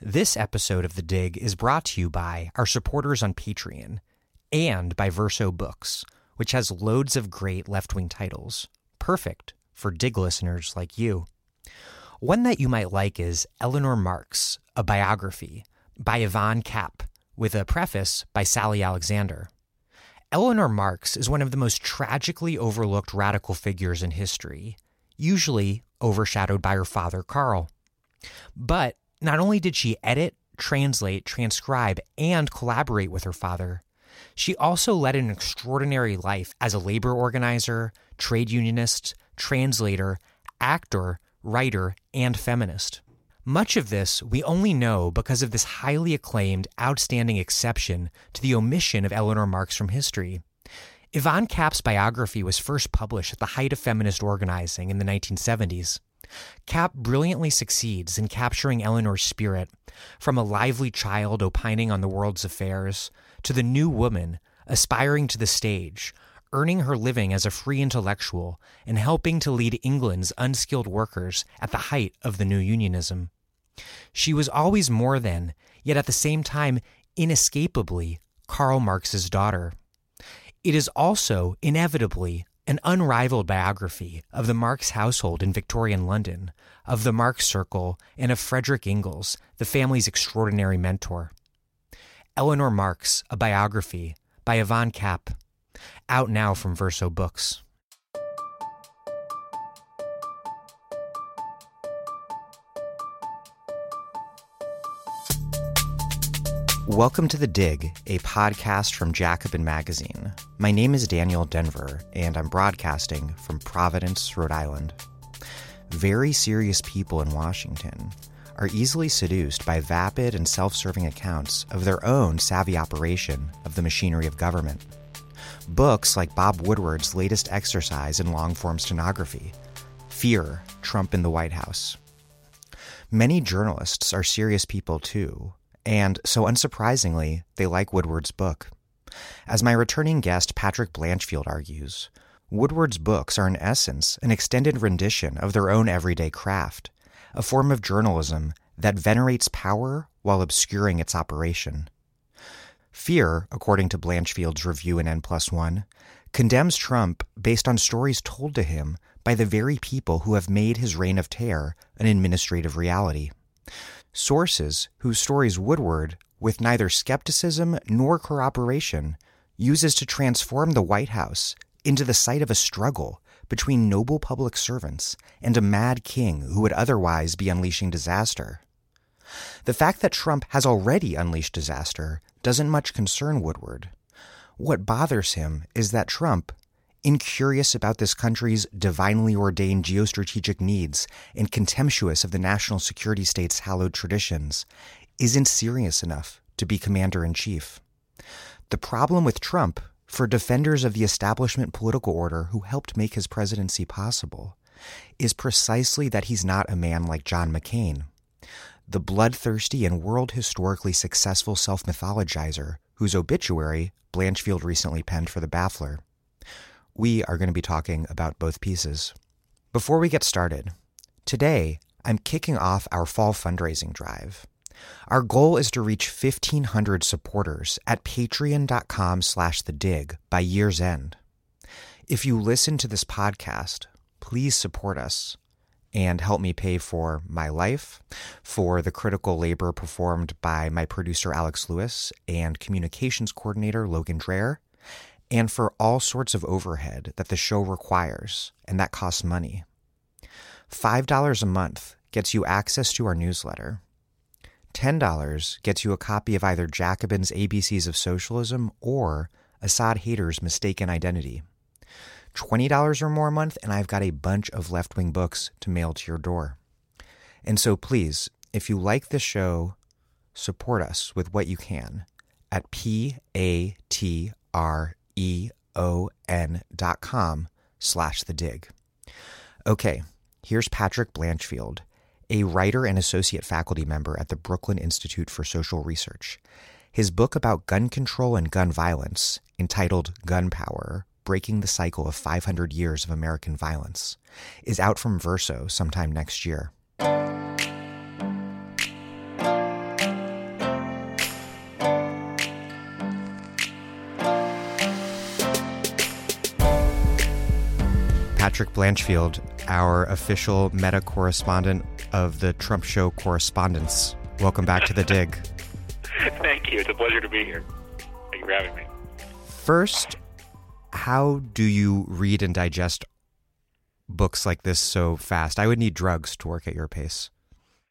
This episode of The Dig is brought to you by our supporters on Patreon and by Verso Books, which has loads of great left wing titles, perfect for Dig listeners like you. One that you might like is Eleanor Marx, a biography by Yvonne Kapp, with a preface by Sally Alexander. Eleanor Marx is one of the most tragically overlooked radical figures in history, usually overshadowed by her father, Karl. But not only did she edit, translate, transcribe, and collaborate with her father, she also led an extraordinary life as a labor organizer, trade unionist, translator, actor, writer, and feminist. Much of this we only know because of this highly acclaimed, outstanding exception to the omission of Eleanor Marx from history. Yvonne Kapp's biography was first published at the height of feminist organizing in the 1970s. Kapp brilliantly succeeds in capturing Eleanor's spirit, from a lively child opining on the world's affairs to the new woman aspiring to the stage, earning her living as a free intellectual and helping to lead England's unskilled workers at the height of the new unionism. She was always more than, yet at the same time, inescapably, Karl Marx's daughter. It is also, inevitably, an unrivaled biography of the Marx household in Victorian London, of the Marx Circle, and of Frederick Engels, the family's extraordinary mentor. Eleanor Marx, a biography by Yvonne Kapp, out now from Verso Books. Welcome to The Dig, a podcast from Jacobin Magazine. My name is Daniel Denvir, and I'm broadcasting from Providence, Rhode Island. Very serious people in Washington are easily seduced by vapid and self serving accounts of their own savvy operation of the machinery of government. Books like Bob Woodward's latest exercise in long form stenography Fear Trump in the White House. Many journalists are serious people too, and so unsurprisingly, they like Woodward's book. As my returning guest Patrick Blanchfield argues, Woodward's books are in essence an extended rendition of their own everyday craft, a form of journalism that venerates power while obscuring its operation. Fear, according to Blanchfield's review in N plus one, condemns Trump based on stories told to him by the very people who have made his reign of terror an administrative reality. Sources whose stories Woodward, with neither skepticism nor corroboration, uses to transform the White House into the site of a struggle between noble public servants and a mad king who would otherwise be unleashing disaster. The fact that Trump has already unleashed disaster doesn't much concern Woodward. What bothers him is that Trump, incurious about this country's divinely ordained geostrategic needs and contemptuous of the national security state's hallowed traditions, isn't serious enough to be commander in chief. The problem with Trump, for defenders of the establishment political order who helped make his presidency possible, is precisely that he's not a man like John McCain, the bloodthirsty and world historically successful self mythologizer whose obituary Blanchfield recently penned for the Baffler we are going to be talking about both pieces. Before we get started, today I'm kicking off our fall fundraising drive. Our goal is to reach 1,500 supporters at patreon.com slash the dig by year's end. If you listen to this podcast, please support us and help me pay for my life, for the critical labor performed by my producer Alex Lewis and communications coordinator Logan Dreher, and for all sorts of overhead that the show requires, and that costs money. $5 a month gets you access to our newsletter. $10 gets you a copy of either Jacobin's ABCs of Socialism or Asad Haider's Mistaken Identity. $20 or more a month, and I've got a bunch of left wing books to mail to your door. And so please, if you like the show, support us with what you can at P A T R E-O-N dot com slash the dig. Okay, here's Patrick Blanchfield, a writer and associate faculty member at the Brooklyn Institute for Social Research. His book about gun control and gun violence, entitled Gun Power Breaking the Cycle of 500 Years of American Violence, is out from Verso sometime next year. Patrick Blanchfield, our official meta correspondent of the Trump Show Correspondence. Welcome back to the dig. Thank you. It's a pleasure to be here. Thank you for having me. First, how do you read and digest books like this so fast? I would need drugs to work at your pace.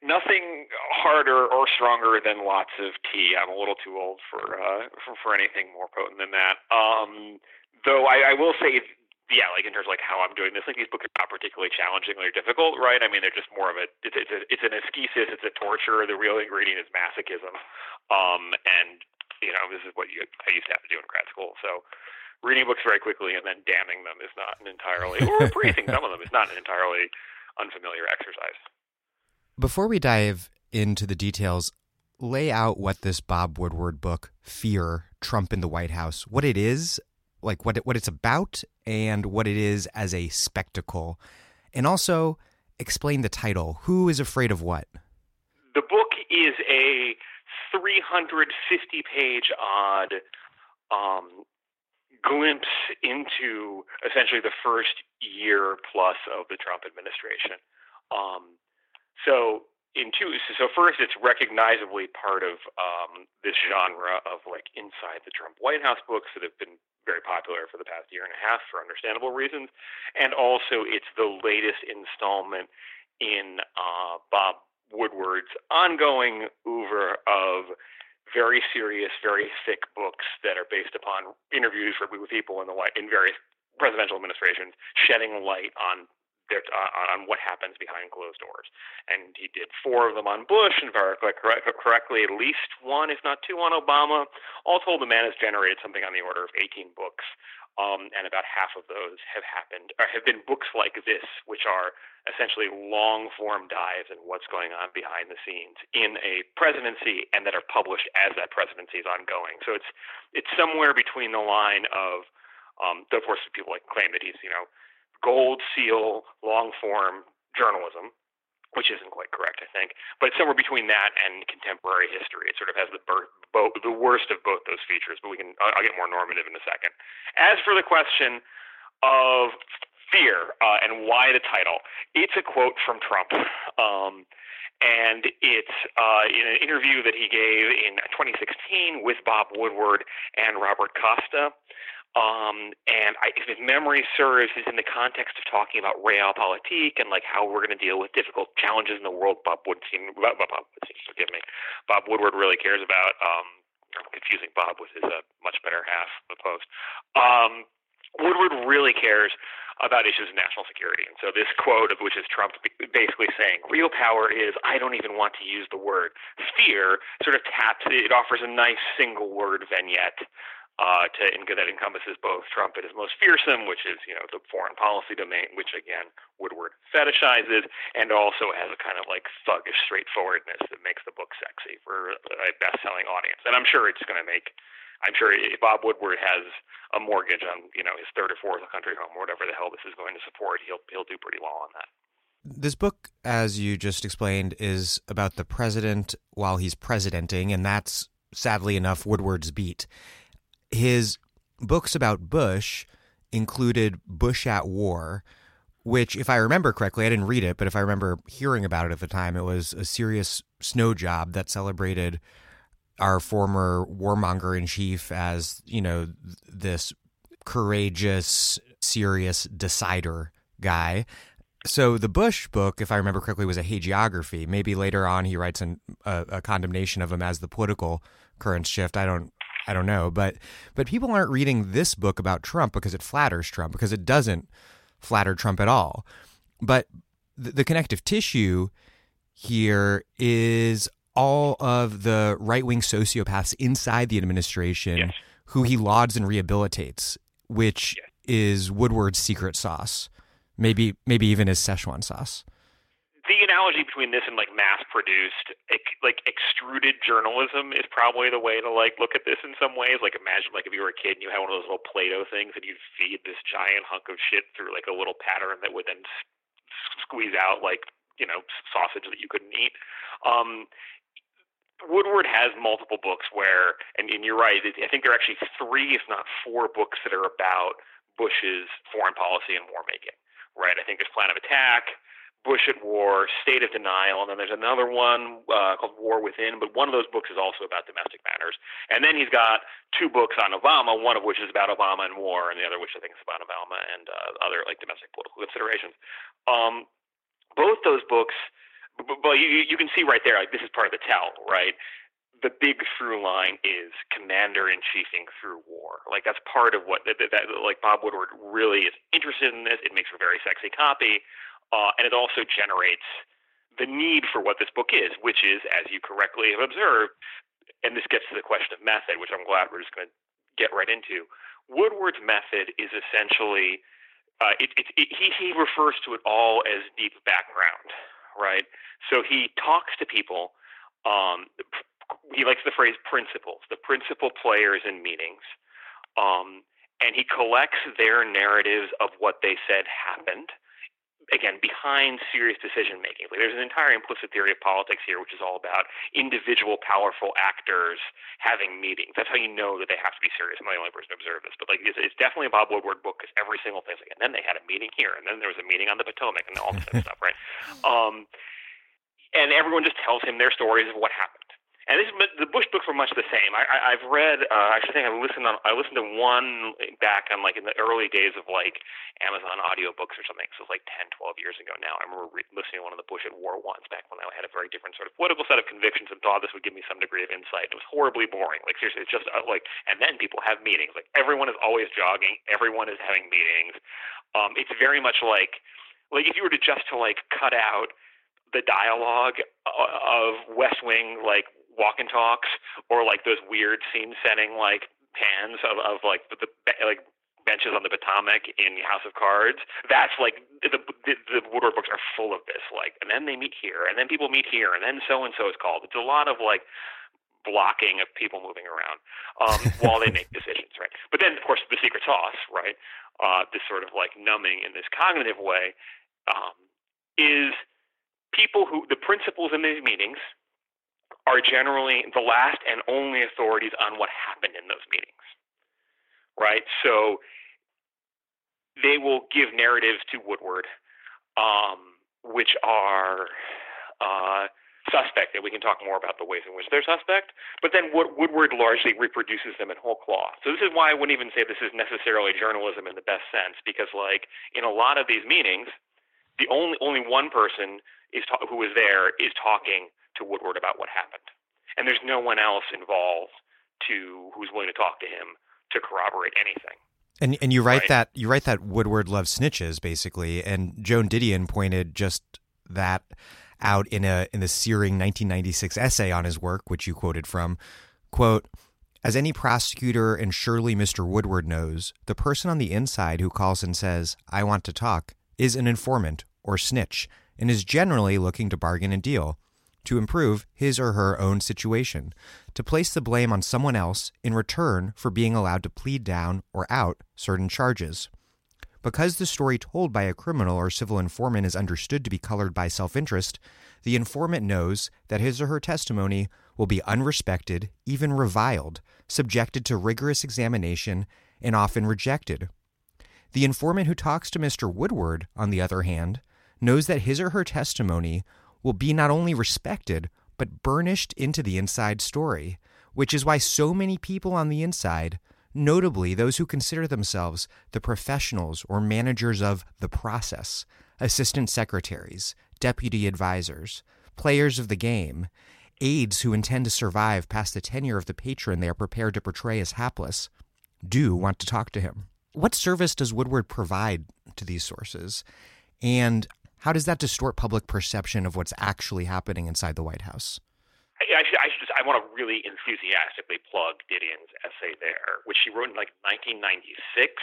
Nothing harder or stronger than lots of tea. I'm a little too old for uh, for, for anything more potent than that. Um, though I, I will say yeah, like in terms of like how I'm doing this, like these books are not particularly challenging or difficult, right? I mean, they're just more of a it's it's, a, it's an ascesis, it's a torture. The real ingredient is masochism, um, and you know this is what you I used to have to do in grad school. So reading books very quickly and then damning them is not an entirely or praising some of them is not an entirely unfamiliar exercise. Before we dive into the details, lay out what this Bob Woodward book, Fear: Trump in the White House, what it is like what it, what it's about and what it is as a spectacle, and also explain the title. Who is afraid of what? The book is a 350 page odd um, glimpse into essentially the first year plus of the Trump administration. Um, so in two so first it's recognizably part of um, this genre of like inside the Trump White House books that have been very popular for the past year and a half for understandable reasons, and also it's the latest installment in uh, Bob Woodward's ongoing oeuvre of very serious, very thick books that are based upon interviews with people in the in various presidential administrations, shedding light on uh, on what happens behind closed doors. And he did four of them on Bush, and if I recall correctly, at least one, if not two, on Obama. All told, the man has generated something on the order of 18 books, um, and about half of those have happened or have been books like this, which are essentially long form dives in what's going on behind the scenes in a presidency, and that are published as that presidency is ongoing. So it's it's somewhere between the line of um, of course, people like claim that he's, you know, gold seal long form journalism, which isn't quite correct, I think, but it's somewhere between that and contemporary history. It sort of has the birth, the worst of both those features. But we can I'll, get more normative in a second. As for the question of fear uh, and why the title, it's a quote from Trump. Um, and it's uh, in an interview that he gave in 2016 with Bob Woodward and Robert Costa. Um, and I, if memory serves, is in the context of talking about realpolitik and like how we're going to deal with difficult challenges in the world. Bob Woodward, Bob, Bob, forgive me, Bob Woodward really cares about. Um, I'm confusing Bob with his uh, much better half, the Post. Um, Woodward really cares about issues of national security. And so this quote of which is Trump basically saying, real power is, I don't even want to use the word. Fear sort of taps, it offers a nice single word vignette uh, to that encompasses both Trump at his most fearsome, which is you know the foreign policy domain, which again Woodward fetishizes, and also has a kind of like thuggish straightforwardness that makes the book sexy for a best-selling audience. And I'm sure it's going to make. I'm sure Bob Woodward has a mortgage on you know his third or fourth country home or whatever the hell this is going to support, he'll he'll do pretty well on that. This book, as you just explained, is about the president while he's presidenting, and that's sadly enough Woodward's beat his books about Bush included Bush at War, which, if I remember correctly, I didn't read it, but if I remember hearing about it at the time, it was a serious snow job that celebrated our former warmonger in chief as, you know, this courageous, serious decider guy. So the Bush book, if I remember correctly, was a hagiography. Maybe later on he writes an, a, a condemnation of him as the political current shift. I don't I don't know, but but people aren't reading this book about Trump because it flatters Trump because it doesn't flatter Trump at all. But the, the connective tissue here is all of the right wing sociopaths inside the administration yes. who he lauds and rehabilitates, which yes. is Woodward's secret sauce. Maybe maybe even his Szechuan sauce the analogy between this and like mass produced like extruded journalism is probably the way to like look at this in some ways like imagine like if you were a kid and you had one of those little play-doh things and you'd feed this giant hunk of shit through like a little pattern that would then squeeze out like you know sausage that you couldn't eat um Woodward has multiple books where, and, and you're right, I think there are actually three, if not four, books that are about Bush's foreign policy and war making right? I think there's Plan of Attack, Bush at War, State of Denial, and then there's another one uh, called War Within. But one of those books is also about domestic matters. And then he's got two books on Obama, one of which is about Obama and war, and the other which I think is about Obama and uh, other like domestic political considerations. Um, both those books, well, you, you can see right there, like this is part of the tell, right? The big through line is commander in chiefing through war. Like that's part of what that, that, like Bob Woodward really is interested in this. It makes for a very sexy copy. Uh, and it also generates the need for what this book is, which is, as you correctly have observed, and this gets to the question of method, which I'm glad we're just going to get right into. Woodward's method is essentially uh, it, it, it, he he refers to it all as deep background, right? So he talks to people. Um, he likes the phrase principals, the principal players in meetings, um, and he collects their narratives of what they said happened again behind serious decision making. Like, there's an entire implicit theory of politics here, which is all about individual powerful actors having meetings. That's how you know that they have to be serious. I'm not the only person to observe this, but like it's, it's definitely a Bob Woodward book because every single thing's like, and then they had a meeting here, and then there was a meeting on the Potomac, and all this stuff, right? Um, and everyone just tells him their stories of what happened. And this, the Bush books were much the same. I, I, I've read. Uh, actually, I think I listened on. I listened to one back on like in the early days of like Amazon audiobooks or something. So it was like 10, 12 years ago now. I remember re- listening to one of the Bush at War ones back when I had a very different sort of political set of convictions and thought this would give me some degree of insight. It was horribly boring. Like seriously, it's just uh, like. And then people have meetings. Like everyone is always jogging. Everyone is having meetings. Um, it's very much like like if you were to just to like cut out the dialogue uh, of West Wing like walk and talks or like those weird scene setting like pans of, of like the, like benches on the Potomac in House of Cards. That's like the, the the Woodward books are full of this. Like, and then they meet here, and then people meet here, and then so and so is called. It's a lot of like blocking of people moving around um, while they make decisions, right? But then, of course, the secret sauce, right? Uh, this sort of like numbing in this cognitive way um, is people who the principals in these meetings are generally the last and only authorities on what happened in those meetings. Right? So they will give narratives to Woodward, um, which are uh, suspect, and we can talk more about the ways in which they're suspect. But then what Woodward largely reproduces them in whole cloth. So this is why I wouldn't even say this is necessarily journalism in the best sense, because like in a lot of these meetings, the only only one person is ta- who is there is talking to Woodward about what happened. And there's no one else involved to who's willing to talk to him to corroborate anything. And and you write right? that you write that Woodward loves snitches basically, and Joan Didion pointed just that out in a in the searing 1996 essay on his work, which you quoted from. Quote, as any prosecutor and surely Mr. Woodward knows, the person on the inside who calls and says, I want to talk, is an informant or snitch and is generally looking to bargain and deal to improve his or her own situation, to place the blame on someone else in return for being allowed to plead down or out certain charges. Because the story told by a criminal or civil informant is understood to be colored by self interest, the informant knows that his or her testimony will be unrespected, even reviled, subjected to rigorous examination, and often rejected. The informant who talks to Mr. Woodward, on the other hand, knows that his or her testimony will be not only respected, but burnished into the inside story, which is why so many people on the inside, notably those who consider themselves the professionals or managers of the process, assistant secretaries, deputy advisors, players of the game, aides who intend to survive past the tenure of the patron they are prepared to portray as hapless, do want to talk to him. What service does Woodward provide to these sources? And how does that distort public perception of what's actually happening inside the White House? I, should, I should just, I want to really enthusiastically plug Didion's essay there, which she wrote in like 1996,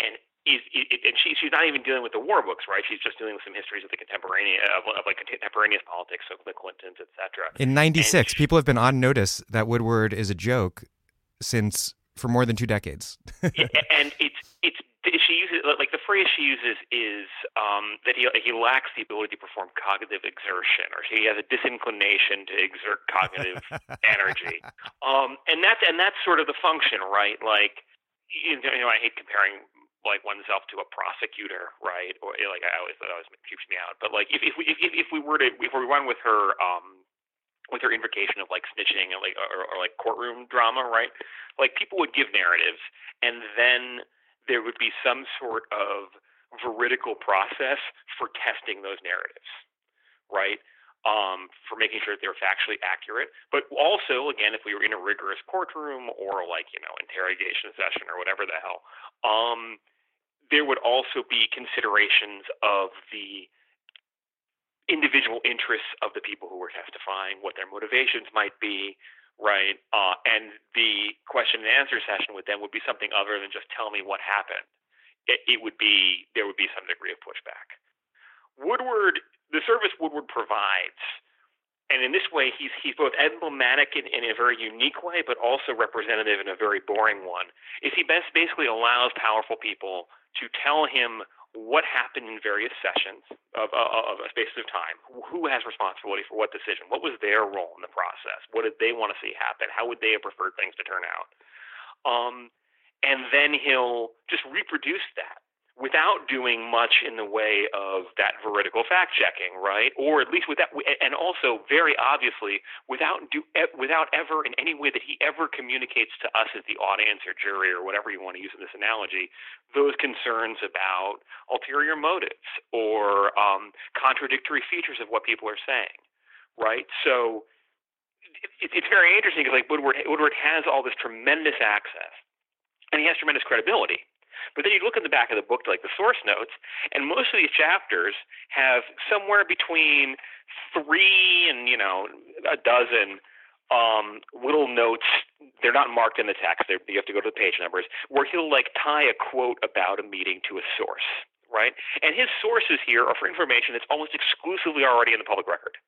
and is it, and she she's not even dealing with the war books, right? She's just dealing with some histories of the contemporaneous of, of like contemporaneous politics, so the Clintons, etc. In '96, people have been on notice that Woodward is a joke since for more than two decades. and it's uses like the phrase she uses is um, that he he lacks the ability to perform cognitive exertion, or he has a disinclination to exert cognitive energy, um, and that's and that's sort of the function, right? Like you know, I hate comparing like oneself to a prosecutor, right? Or like I always that always keeps me out. But like if if we if, if we were to if we run with her um with her invocation of like snitching and like or, or like courtroom drama, right? Like people would give narratives, and then there would be some sort of veridical process for testing those narratives, right? Um, for making sure that they're factually accurate, but also, again, if we were in a rigorous courtroom or like you know interrogation session or whatever the hell, um, there would also be considerations of the individual interests of the people who were testifying, what their motivations might be, right? Uh, and the question and answer session with them would be something other than just tell me what happened. It, it would be there would be some degree of pushback. Woodward, the service Woodward provides and in this way, he's he's both emblematic in, in a very unique way, but also representative in a very boring one. Is he best basically allows powerful people to tell him what happened in various sessions of, of, of a space of time. Who has responsibility for what decision? What was their role in the process? What did they want to see happen? How would they have preferred things to turn out? Um, and then he'll just reproduce that without doing much in the way of that veridical fact checking, right? Or at least without, and also very obviously without do without ever in any way that he ever communicates to us as the audience or jury or whatever you want to use in this analogy, those concerns about ulterior motives or um, contradictory features of what people are saying, right? So it, it's very interesting because like Woodward, Woodward has all this tremendous access, and he has tremendous credibility but then you look in the back of the book, like the source notes, and most of these chapters have somewhere between three and you know a dozen um, little notes. They're not marked in the text. They're, you have to go to the page numbers where he'll like tie a quote about a meeting to a source, right? And his sources here are for information that's almost exclusively already in the public record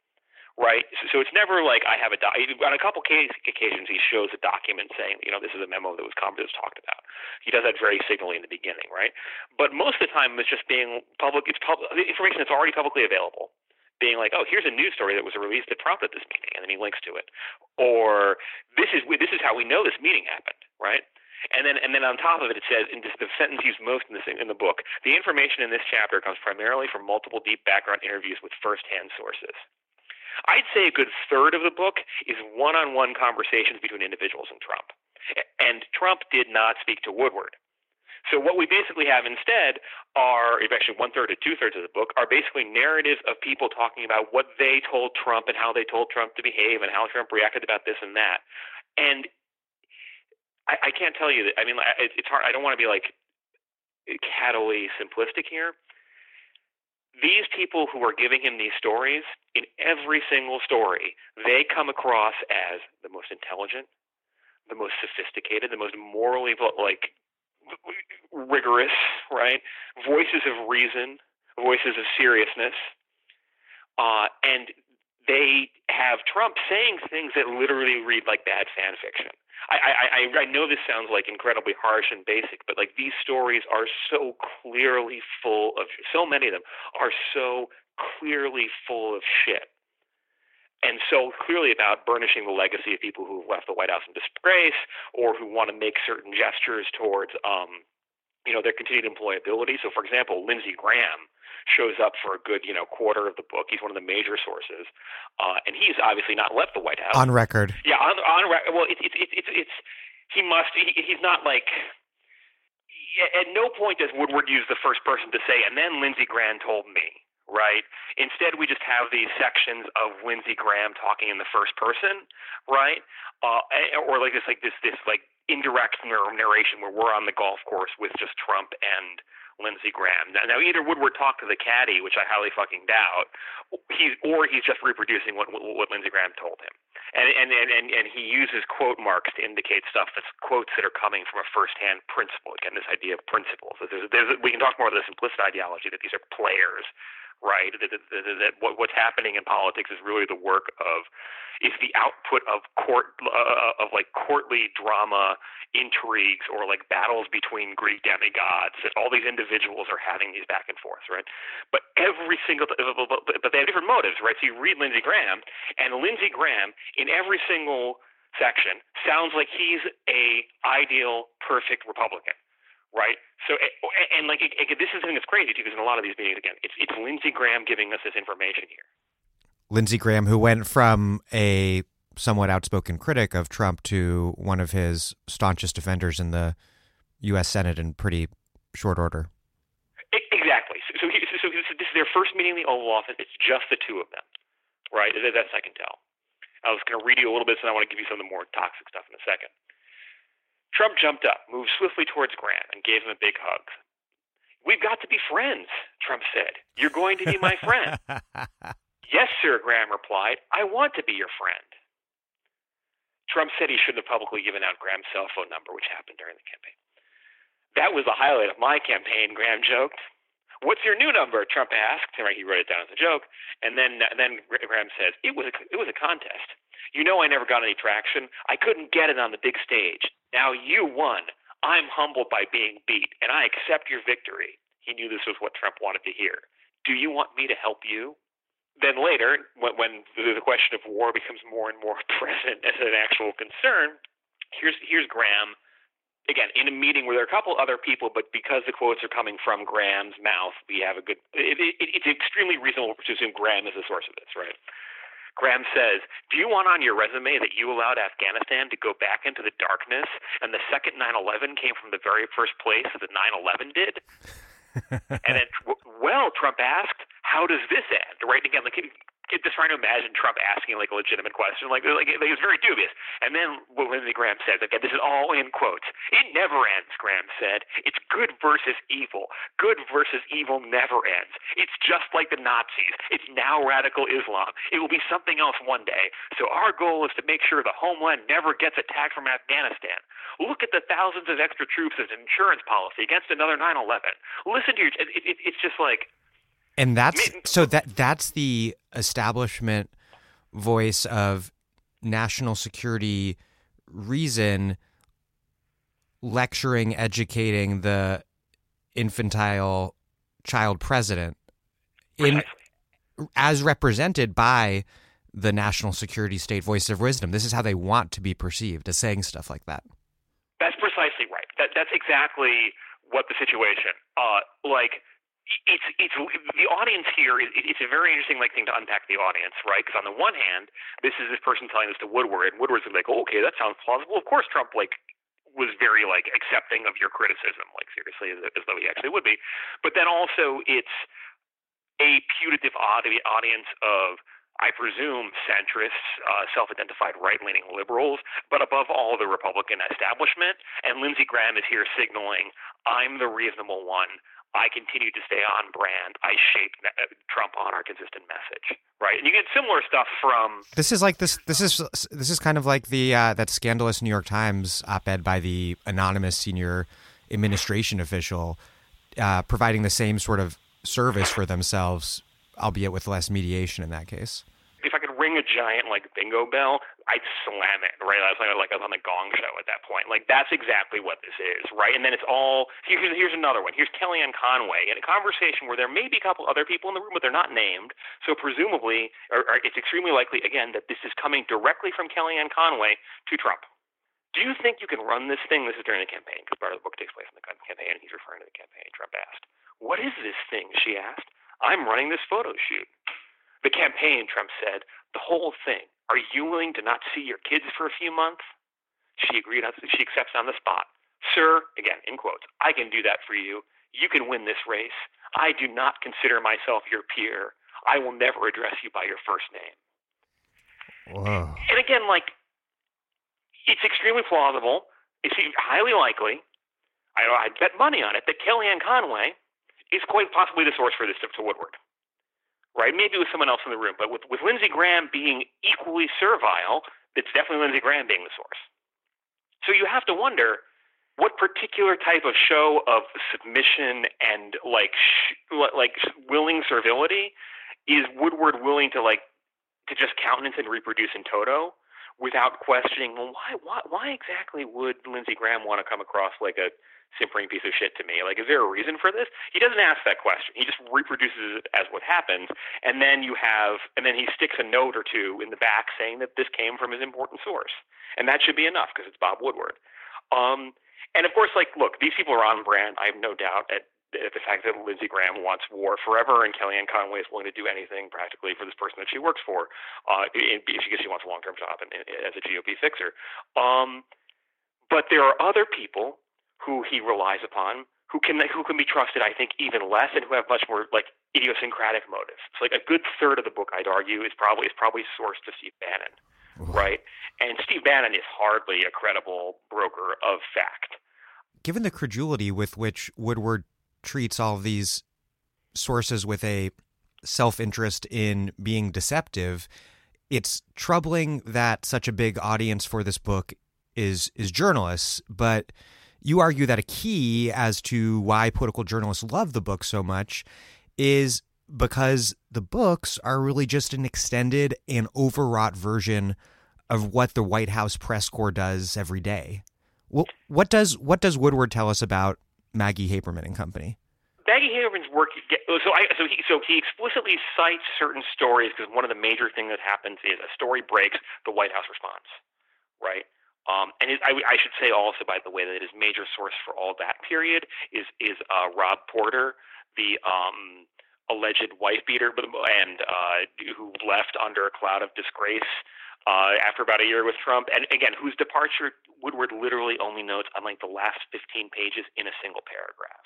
right? So, so it's never like I have a doc. On a couple case, occasions, he shows a document saying, you know, this is a memo that was Congress talked about. He does that very signally in the beginning, right? But most of the time, it's just being public. It's public information that's already publicly available. Being like, oh, here's a news story that was released that prompted this meeting, and then he links to it, or this is this is how we know this meeting happened, right? And then, and then on top of it, it says in the sentence used most in, this, in the book: the information in this chapter comes primarily from multiple deep background interviews with first-hand sources. I'd say a good third of the book is one on one conversations between individuals and Trump. And Trump did not speak to Woodward. So what we basically have instead are actually one third to two thirds of the book are basically narratives of people talking about what they told Trump and how they told Trump to behave and how Trump reacted about this and that. And I, I can't tell you that. I mean, it's hard. I don't want to be like cattily simplistic here, these people who are giving him these stories, in every single story, they come across as the most intelligent, the most sophisticated, the most morally like rigorous, right? Voices of reason, voices of seriousness, uh, and they have Trump saying things that literally read like bad fan fiction. I, I, I know this sounds like incredibly harsh and basic, but like these stories are so clearly full of, so many of them are so clearly full of shit. And so clearly about burnishing the legacy of people who have left the White House in disgrace or who want to make certain gestures towards, um, you know, their continued employability. So, for example, Lindsey Graham shows up for a good, you know, quarter of the book. He's one of the major sources, uh, and he's obviously not left the White House on record. Yeah, on on record. Well, it's it's it's it's he must. He, he's not like. At no point does Woodward use the first person to say, and then Lindsey Graham told me right? Instead, we just have these sections of Lindsey Graham talking in the first person, right? Uh, or like this, like this, this, like indirect narration where we're on the golf course with just Trump and Lindsey Graham. Now, now, either Woodward talked to the caddy, which I highly fucking doubt, he's or he's just reproducing what what Lindsey Graham told him, and and and and, and he uses quote marks to indicate stuff that's quotes that are coming from a firsthand principal. Again, this idea of principals. There's, there's, we can talk more about the implicit ideology that these are players right? That, that, that, that what, what's happening in politics is really the work of is the output of court uh, of like courtly drama, intrigues, or like battles between Greek demigods. That all these individuals are having these back and forth, right? But every single but they have different motives, right? So you read Lindsey Graham, and Lindsey Graham in every single section sounds like he's a ideal, perfect Republican right? So, and like, this is something that's crazy too, because in a lot of these meetings, again, it's it's Lindsey Graham giving us this information here. Lindsey Graham, who went from a somewhat outspoken critic of Trump to one of his staunchest defenders in the U.S. Senate in pretty short order. Exactly. So, so, so this is their first meeting in the Oval Office. It's just the two of them, right? That's I can tell. I was going to read you a little bit, so I want to give you some of the more toxic stuff in a second. Trump jumped up, moved swiftly towards Graham, and gave him a big hug. We've got to be friends, Trump said. You're going to be my friend. yes, sir, Graham replied. I want to be your friend. Trump said he shouldn't have publicly given out Graham's cell phone number, which happened during the campaign. That was the highlight of my campaign, Graham joked. What's your new number? Trump asked. Right, he wrote it down as a joke, and then then Graham says it was a, it was a contest. You know, I never got any traction. I couldn't get it on the big stage. Now you won. I'm humbled by being beat, and I accept your victory. He knew this was what Trump wanted to hear. Do you want me to help you? Then later, when, when the question of war becomes more and more present as an actual concern, here's here's Graham again in a meeting where there are a couple other people, but because the quotes are coming from Graham's mouth, we have a good. It, it, it's extremely reasonable to assume Graham is the source of this, right? Graham says, Do you want on your resume that you allowed Afghanistan to go back into the darkness and the second 9 11 came from the very first place that 9 11 did? and then, well, Trump asked, How does this end? Right? Again, like just trying to imagine Trump asking like a legitimate question, like like, like it was very dubious. And then what Lindsey Graham says, again, this is all in quotes. It never ends, Graham said. It's good versus evil. Good versus evil never ends. It's just like the Nazis. It's now radical Islam. It will be something else one day. So our goal is to make sure the homeland never gets attacked from Afghanistan. Look at the thousands of extra troops as an insurance policy against another 9/11. Listen to your. It, it, it's just like and that's so that that's the establishment voice of national security reason lecturing educating the infantile child president in as represented by the national security state voice of wisdom. This is how they want to be perceived as saying stuff like that. That's precisely right. That that's exactly what the situation uh like it's it's the audience here. It's a very interesting like thing to unpack the audience, right? Because on the one hand, this is this person telling this to Woodward, and Woodward's like, oh, okay, that sounds plausible. Of course, Trump like was very like accepting of your criticism, like seriously, as, as though he actually would be. But then also, it's a putative audience of I presume, centrists, uh, self identified right leaning liberals, but above all, the Republican establishment. And Lindsey Graham is here signaling, I'm the reasonable one. I continue to stay on brand. I shape Trump on our consistent message, right? And you get similar stuff from. This is like this. This is this is kind of like the uh, that scandalous New York Times op-ed by the anonymous senior administration official, uh, providing the same sort of service for themselves, albeit with less mediation in that case a giant like bingo bell, I'd slam it, right? I was like, like I was on the Gong Show at that point. Like that's exactly what this is, right? And then it's all here's here's another one. Here's Kellyanne Conway in a conversation where there may be a couple other people in the room, but they're not named. So presumably, or, or it's extremely likely again that this is coming directly from Kellyanne Conway to Trump. Do you think you can run this thing? This is during the campaign because part of the book takes place in the campaign, and he's referring to the campaign. Trump asked, "What is this thing?" She asked. "I'm running this photo shoot." The campaign, Trump said, the whole thing. Are you willing to not see your kids for a few months? She agreed. She accepts on the spot. Sir, again, in quotes, I can do that for you. You can win this race. I do not consider myself your peer. I will never address you by your first name. Whoa. And again, like, it's extremely plausible. It's highly likely. I, I bet money on it that Kellyanne Conway is quite possibly the source for this to Woodward right? Maybe with someone else in the room, but with, with Lindsey Graham being equally servile, it's definitely Lindsey Graham being the source. So you have to wonder what particular type of show of submission and like sh- like willing servility is Woodward willing to like to just countenance and reproduce in toto without questioning well, why why why exactly would Lindsey Graham want to come across like a simpering piece of shit to me. Like, is there a reason for this? He doesn't ask that question. He just reproduces it as what happens. And then you have, and then he sticks a note or two in the back saying that this came from his important source. And that should be enough because it's Bob Woodward. Um, and of course, like, look, these people are on brand. I have no doubt at the fact that Lindsey Graham wants war forever, and Kellyanne Conway is willing to do anything practically for this person that she works for, uh, if she, wants a long-term job and, and, as a GOP fixer. Um, but there are other people who he relies upon who can who can be trusted, I think, even less, and who have much more like idiosyncratic motives. So, like a good third of the book, I'd argue, is probably is probably sourced to Steve Bannon, Ooh. right? And Steve Bannon is hardly a credible broker of fact. Given the credulity with which Woodward treats all of these sources with a self interest in being deceptive, it's troubling that such a big audience for this book is is journalists, but you argue that a key as to why political journalists love the book so much is because the books are really just an extended and overwrought version of what the White House press corps does every day. Well, what does what does Woodward tell us about Maggie Haberman and Company? Maggie Haberman's work. So, I, so he so he explicitly cites certain stories because one of the major things that happens is a story breaks, the White House responds, right? Um, and I, I, should say also, by the way, that his major source for all that period is is uh, Rob Porter, the um, alleged wife beater, and uh, who left under a cloud of disgrace uh, after about a year with Trump, and again, whose departure Woodward literally only notes on like the last 15 pages in a single paragraph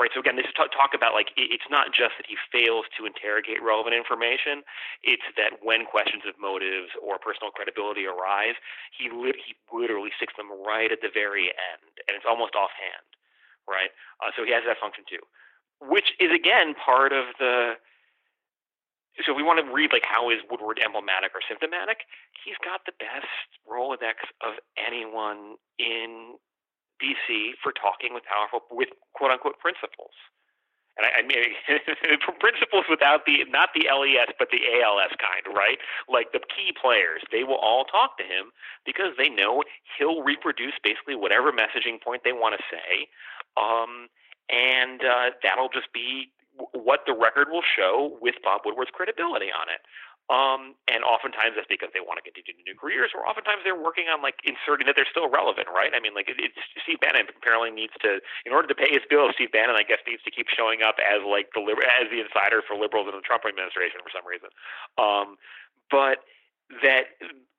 right? So again, this is talk, talk about like it's not just that he fails to interrogate relevant information; it's that when questions of motives or personal credibility arise, he he literally sticks them right at the very end, and it's almost offhand, right? Uh, so he has that function too, which is again part of the. So if we want to read like how is Woodward emblematic or symptomatic, he's got the best Rolodex of anyone in DC for talking with powerful with quote unquote principals. And I, I mean principals without the not the LES but the ALS kind, right? Like the key players, they will all talk to him because they know he'll reproduce basically whatever messaging point they want to say, um, and uh, that'll just be what the record will show with Bob Woodward's credibility on it. Um, and oftentimes that's because they want to continue to new careers, or oftentimes they're working on like inserting that they're still relevant, right? I mean, like it, it's Steve Bannon apparently needs to, in order to pay his bills, Steve Bannon, I guess, needs to keep showing up as like the as the insider for liberals in the Trump administration for some reason. Um, but that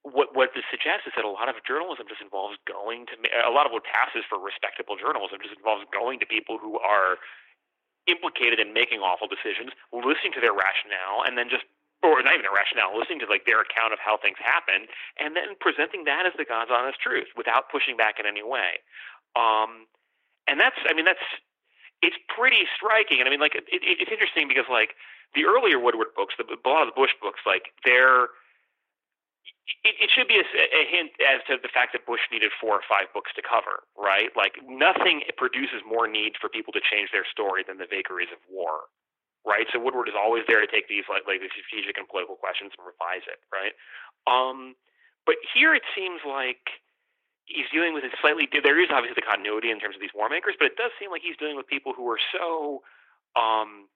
what what this suggests is that a lot of journalism just involves going to a lot of what passes for respectable journalism just involves going to people who are implicated in making awful decisions, listening to their rationale, and then just or not even a rationale, listening to like their account of how things happen, and then presenting that as the God's honest truth without pushing back in any way. Um, and that's, I mean, that's it's pretty striking. And I mean, like it, it, it's interesting because like the earlier Woodward books, the, a lot of the Bush books, like they're it, it should be a, a, hint as to the fact that Bush needed four or five books to cover, right? Like nothing produces more need for people to change their story than the vagaries of war, right? So Woodward is always there to take these like like strategic and political questions and revise it, right? Um, but here it seems like he's dealing with a slightly. There is obviously the continuity in terms of these war makers, but it does seem like he's dealing with people who are so um,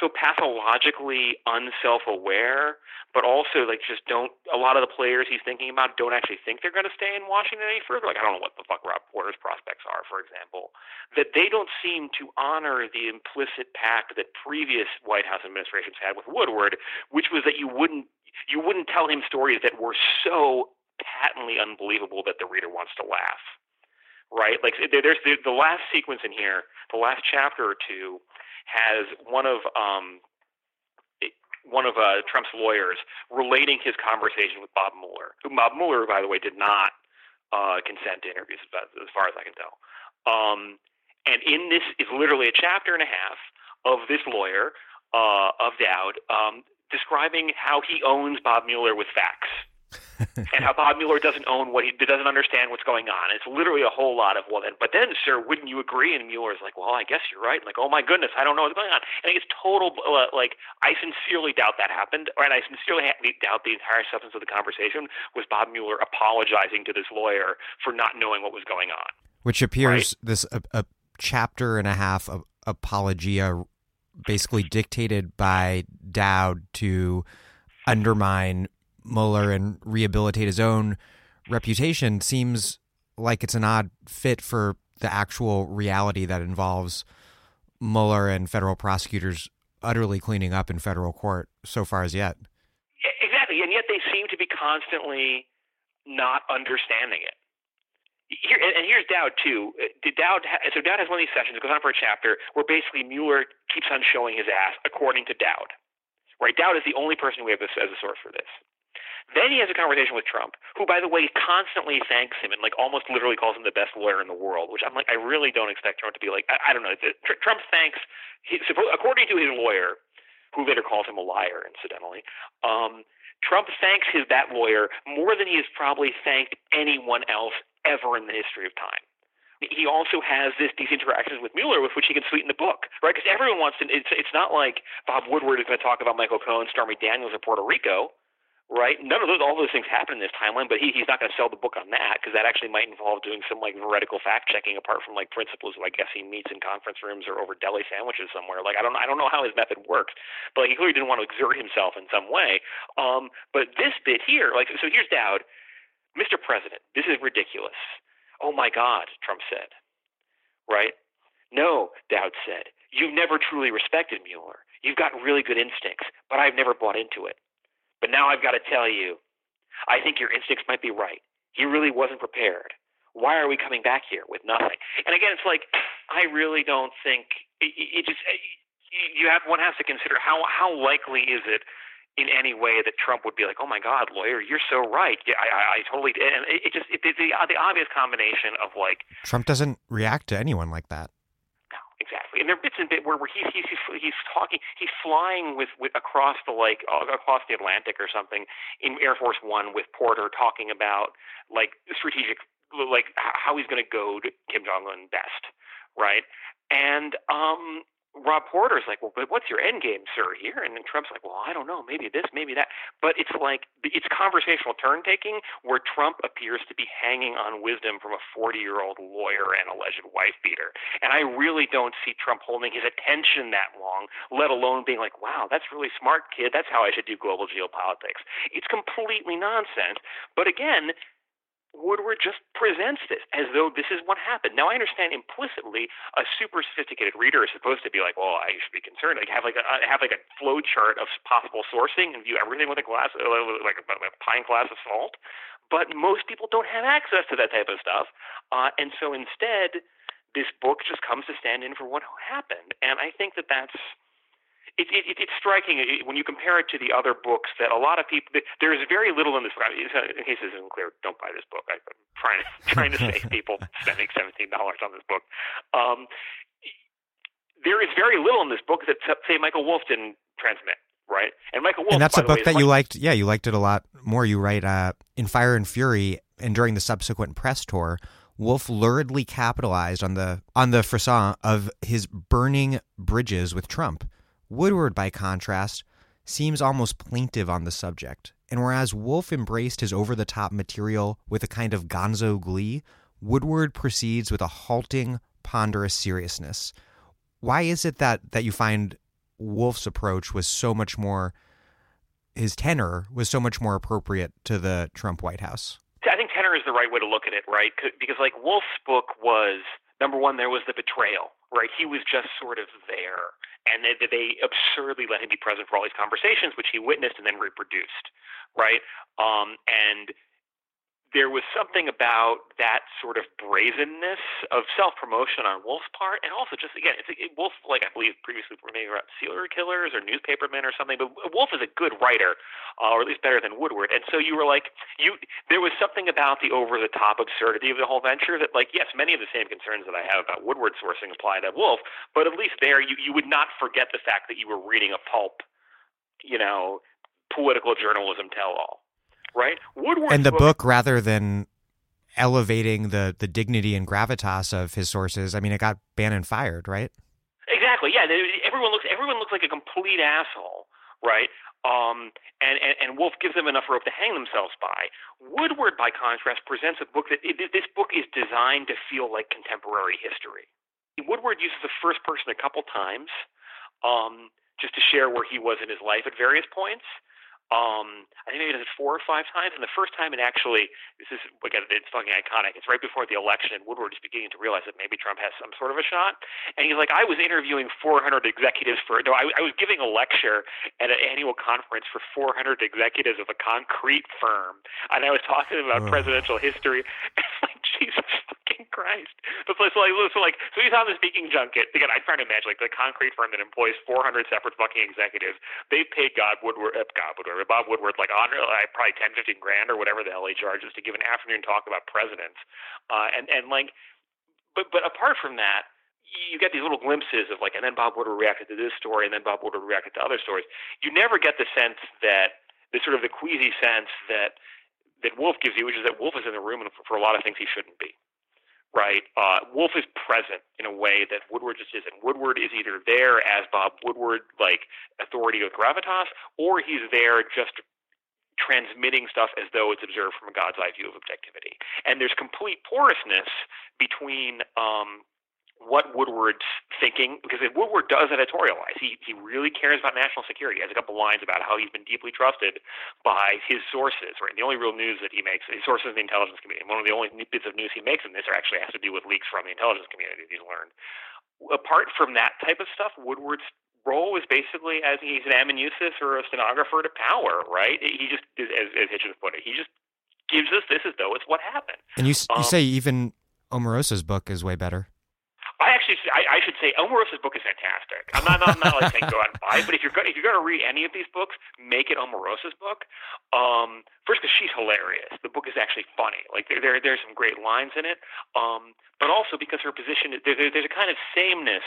so pathologically unself-aware, but also like just don't. A lot of the players he's thinking about don't actually think they're going to stay in Washington any further. Like I don't know what the fuck Rob Porter's prospects are, for example. That they don't seem to honor the implicit pact that previous White House administrations had with Woodward, which was that you wouldn't you wouldn't tell him stories that were so patently unbelievable that the reader wants to laugh. Right? Like there's the, the last sequence in here, the last chapter or two has one of um, one of uh, Trump's lawyers relating his conversation with Bob Mueller, who Bob Mueller, by the way, did not uh, consent to interviews, as far as I can tell. Um, and in this is literally a chapter and a half of this lawyer uh, of Dowd um, describing how he owns Bob Mueller with facts and how Bob Mueller doesn't own what he doesn't understand what's going on. It's literally a whole lot of well then, but then, sir, wouldn't you agree? And Mueller's like, well, I guess you're right. like, oh my goodness, I don't know what's going on. And it's total uh, like I sincerely doubt that happened, and I sincerely doubt the entire substance of the conversation was Bob Mueller apologizing to this lawyer for not knowing what was going on. Which appears right? this a, a chapter and a half of apologia, basically dictated by Dowd to undermine Mueller and rehabilitate his own reputation seems like it's an odd fit for the actual reality that involves Mueller and federal prosecutors utterly cleaning up in federal court so far as yet. Exactly, and yet they seem to be constantly not understanding it. Here, and here's Dowd too. Uh, Dowd, so Dowd has one of these sessions. It goes on for a chapter where basically Mueller keeps on showing his ass, according to Dowd. Right? Dowd is the only person we have as a source for this. Then he has a conversation with Trump, who, by the way, constantly thanks him and like almost literally calls him the best lawyer in the world. Which I'm like, I really don't expect Trump to be like, I, I don't know. Trump thanks, he, according to his lawyer, who later calls him a liar, incidentally. Um, Trump thanks his that lawyer more than he has probably thanked anyone else ever in the history of time he also has this these interactions with Mueller with which he can sweeten the book, right? Because everyone wants to. It's it's not like Bob Woodward is going to talk about Michael Cohen, Stormy Daniels, or Puerto Rico right? None of those, all those things happen in this timeline, but he, he's not going to sell the book on that because that actually might involve doing some like veridical fact checking apart from like principals who I guess he meets in conference rooms or over deli sandwiches somewhere. Like I don't, I don't know how his method works, but like, he clearly didn't want to exert himself in some way. Um, but this bit here, like, so here's Dowd, Mr. President, this is ridiculous. Oh my God, Trump said, right? No, Dowd said, you've never truly respected Mueller. You've got really good instincts, but I've never bought into it. But now I've got to tell you, I think your instincts might be right. He really wasn't prepared. Why are we coming back here with nothing? And again, it's like I really don't think it, it just you have one has to consider how how likely is it in any way that Trump would be like, oh my God, lawyer, you're so right. Yeah, I, I, I totally did. And it, it just it, the the obvious combination of like Trump doesn't react to anyone like that exactly. And there are bits and bits where, where he's he's he's talking, he's flying with, with across the lake, uh, across the Atlantic or something in Air Force One with Porter talking about like strategic, like how he's going to goad Kim Jong Un best, right? And um, Rob Porter's like, well, but what's your end game, sir, here? And then Trump's like, well, I don't know, maybe this, maybe that. But it's like, it's conversational turn taking where Trump appears to be hanging on wisdom from a 40 year old lawyer and alleged wife beater. And I really don't see Trump holding his attention that long, let alone being like, wow, that's really smart, kid. That's how I should do global geopolitics. It's completely nonsense. But again, Woodward just presents this as though this is what happened. Now, I understand implicitly a super sophisticated reader is supposed to be like, "Well, I should be concerned." Like have like a have like a flow chart of possible sourcing and view everything with a glass, uh, like a, pint glass of salt. But most people don't have access to that type of stuff, uh, and so instead, this book just comes to stand in for what happened. And I think that that's it, it, it's striking when you compare it to the other books that a lot of people there is very little in this book. In case this isn't clear, don't buy this book. I'm trying to trying to save people spending seventeen dollars on this book. Um, there is very little in this book that say Michael Wolff didn't transmit. Right, and Michael Wolff, and that's a book way, that you liked. Yeah, you liked it a lot more. You write uh, in Fire and Fury, and during the subsequent press tour, Wolff luridly capitalized on the on the frisson of his burning bridges with Trump. Woodward, by contrast, seems almost plaintive on the subject, and whereas Wolff embraced his over the top material with a kind of gonzo glee, Woodward proceeds with a halting, ponderous seriousness. Why is it that, that you find Wolff's approach was so much more, his tenor was so much more appropriate to the Trump White House? I think tenor is the right way to look at it, right? Because, like, Wolff's book was number one, there was the betrayal, right? He was just sort of there and they, they absurdly let him be present for all these conversations, which he witnessed and then reproduced, right? Um, and there was something about that sort of brazenness of self promotion on Wolff's part, and also just again, it's it, Wolff, like I believe previously maybe about serial killers or newspapermen or something, but Wolff is a good writer, uh, or at least better than Woodward, and so you were like, you there was something about the over the top absurdity of the whole venture that, like, yes, many of the same concerns that I have about Woodward sourcing apply to Wolff, but at least there you you would not forget the fact that you were reading a pulp, you know, political journalism tell all right? Woodward and the book, book, rather than elevating the the dignity and gravitas of his sources, I mean, it got Bannon fired, right? Exactly. Yeah. Everyone looks everyone looks like a complete asshole, right? Um, and, and, and Wolff gives them enough rope to hang themselves by. Woodward, by contrast, presents a book that it, this book is designed to feel like contemporary history. Woodward uses the first person a couple times, um, just to share where he was in his life at various points. Um, I think maybe it four or five times. And the first time it actually, this is again, it's fucking iconic. It's right before the election, and Woodward is beginning to realize that maybe Trump has some sort of a shot. And he's like, I was interviewing 400 executives for no, I, I was giving a lecture at an annual conference for 400 executives of a concrete firm, and I was talking about presidential history. like Jesus Christ! But so, so like, so like, so he's on the speaking junket. Again, I try to imagine like the concrete firm that employs 400 separate fucking executives. They paid God Woodward, uh, God Woodward, Bob Woodward like on like, probably 10, 15 grand or whatever the hell he charges to give an afternoon talk about presidents. Uh, and and like, but but apart from that, you get these little glimpses of like, and then Bob Woodward reacted to this story, and then Bob Woodward reacted to other stories. You never get the sense that the sort of the queasy sense that that Wolff gives you, which is that Wolff is in the room for, for a lot of things he shouldn't be right? Uh, Wolff is present in a way that Woodward just isn't. Woodward is either there as Bob Woodward, like authority with gravitas, or he's there just transmitting stuff as though it's observed from a God's eye view of objectivity. And there's complete porousness between um, what Woodward's thinking, because if Woodward does editorialize. He he really cares about national security. He has a couple lines about how he's been deeply trusted by his sources. Right, the only real news that he makes, his sources in the intelligence community. One of the only bits of news he makes in this are actually has to do with leaks from the intelligence community that he's learned. Apart from that type of stuff, Woodward's role is basically as he's an amanuensis or a stenographer to power. Right, he just, as, as Hitchens put it, he just gives us this as though it's what happened. And you you um, say even Omarosa's book is way better. I actually, I, I should say, Omarosa's book is fantastic. I'm not, I'm not like saying go out and buy it, but if you're going, if you're to read any of these books, make it Omarosa's book. Um, first, because she's hilarious. The book is actually funny. Like there, there, there's some great lines in it. Um, but also because her position, there, there's a kind of sameness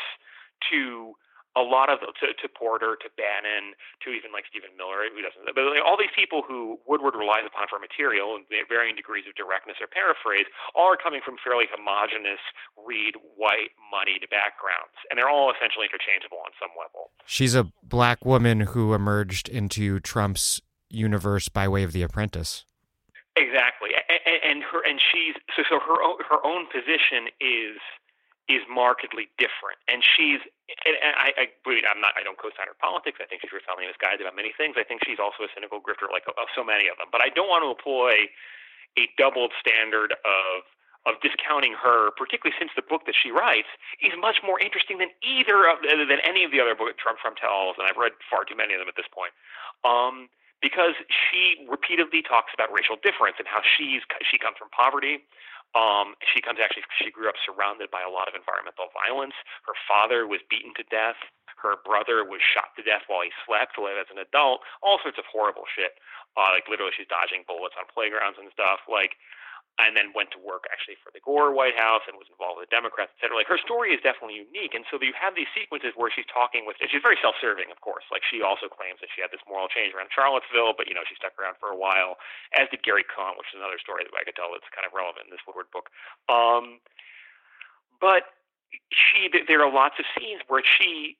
to a lot of to, to Porter, to Bannon, to even like Stephen Miller, who doesn't, but like, all these people who Woodward relies upon for material and varying degrees of directness or paraphrase, all are coming from fairly homogenous, read white, moneyed backgrounds, and they're all essentially interchangeable on some level. She's a black woman who emerged into Trump's universe by way of The Apprentice. Exactly, and, and her and she's so so her own, her own position is is markedly different. And she's, and, I, I, I'm not, I don't co-sign her politics. I think she's refilling misguided about many things. I think she's also a cynical grifter, like of so many of them. But I don't want to employ a doubled standard of of discounting her, particularly since the book that she writes is much more interesting than either of than any of the other books Trump Trump tells, and I've read far too many of them at this point. Um, because she repeatedly talks about racial difference and how she's she comes from poverty, um, she comes actually, she grew up surrounded by a lot of environmental violence. Her father was beaten to death. Her brother was shot to death while he slept as an adult. All sorts of horrible shit. Uh, like literally, she's dodging bullets on playgrounds and stuff. Like, and then went to work actually for the Gore White House and was involved with the Democrats, et cetera. Like her story is definitely unique, and so you have these sequences where she's talking with. And she's very self-serving, of course. Like she also claims that she had this moral change around Charlottesville, but you know she stuck around for a while, as did Gary Cohn, which is another story that I could tell that's kind of relevant in this Woodward book. Um, but she, there are lots of scenes where she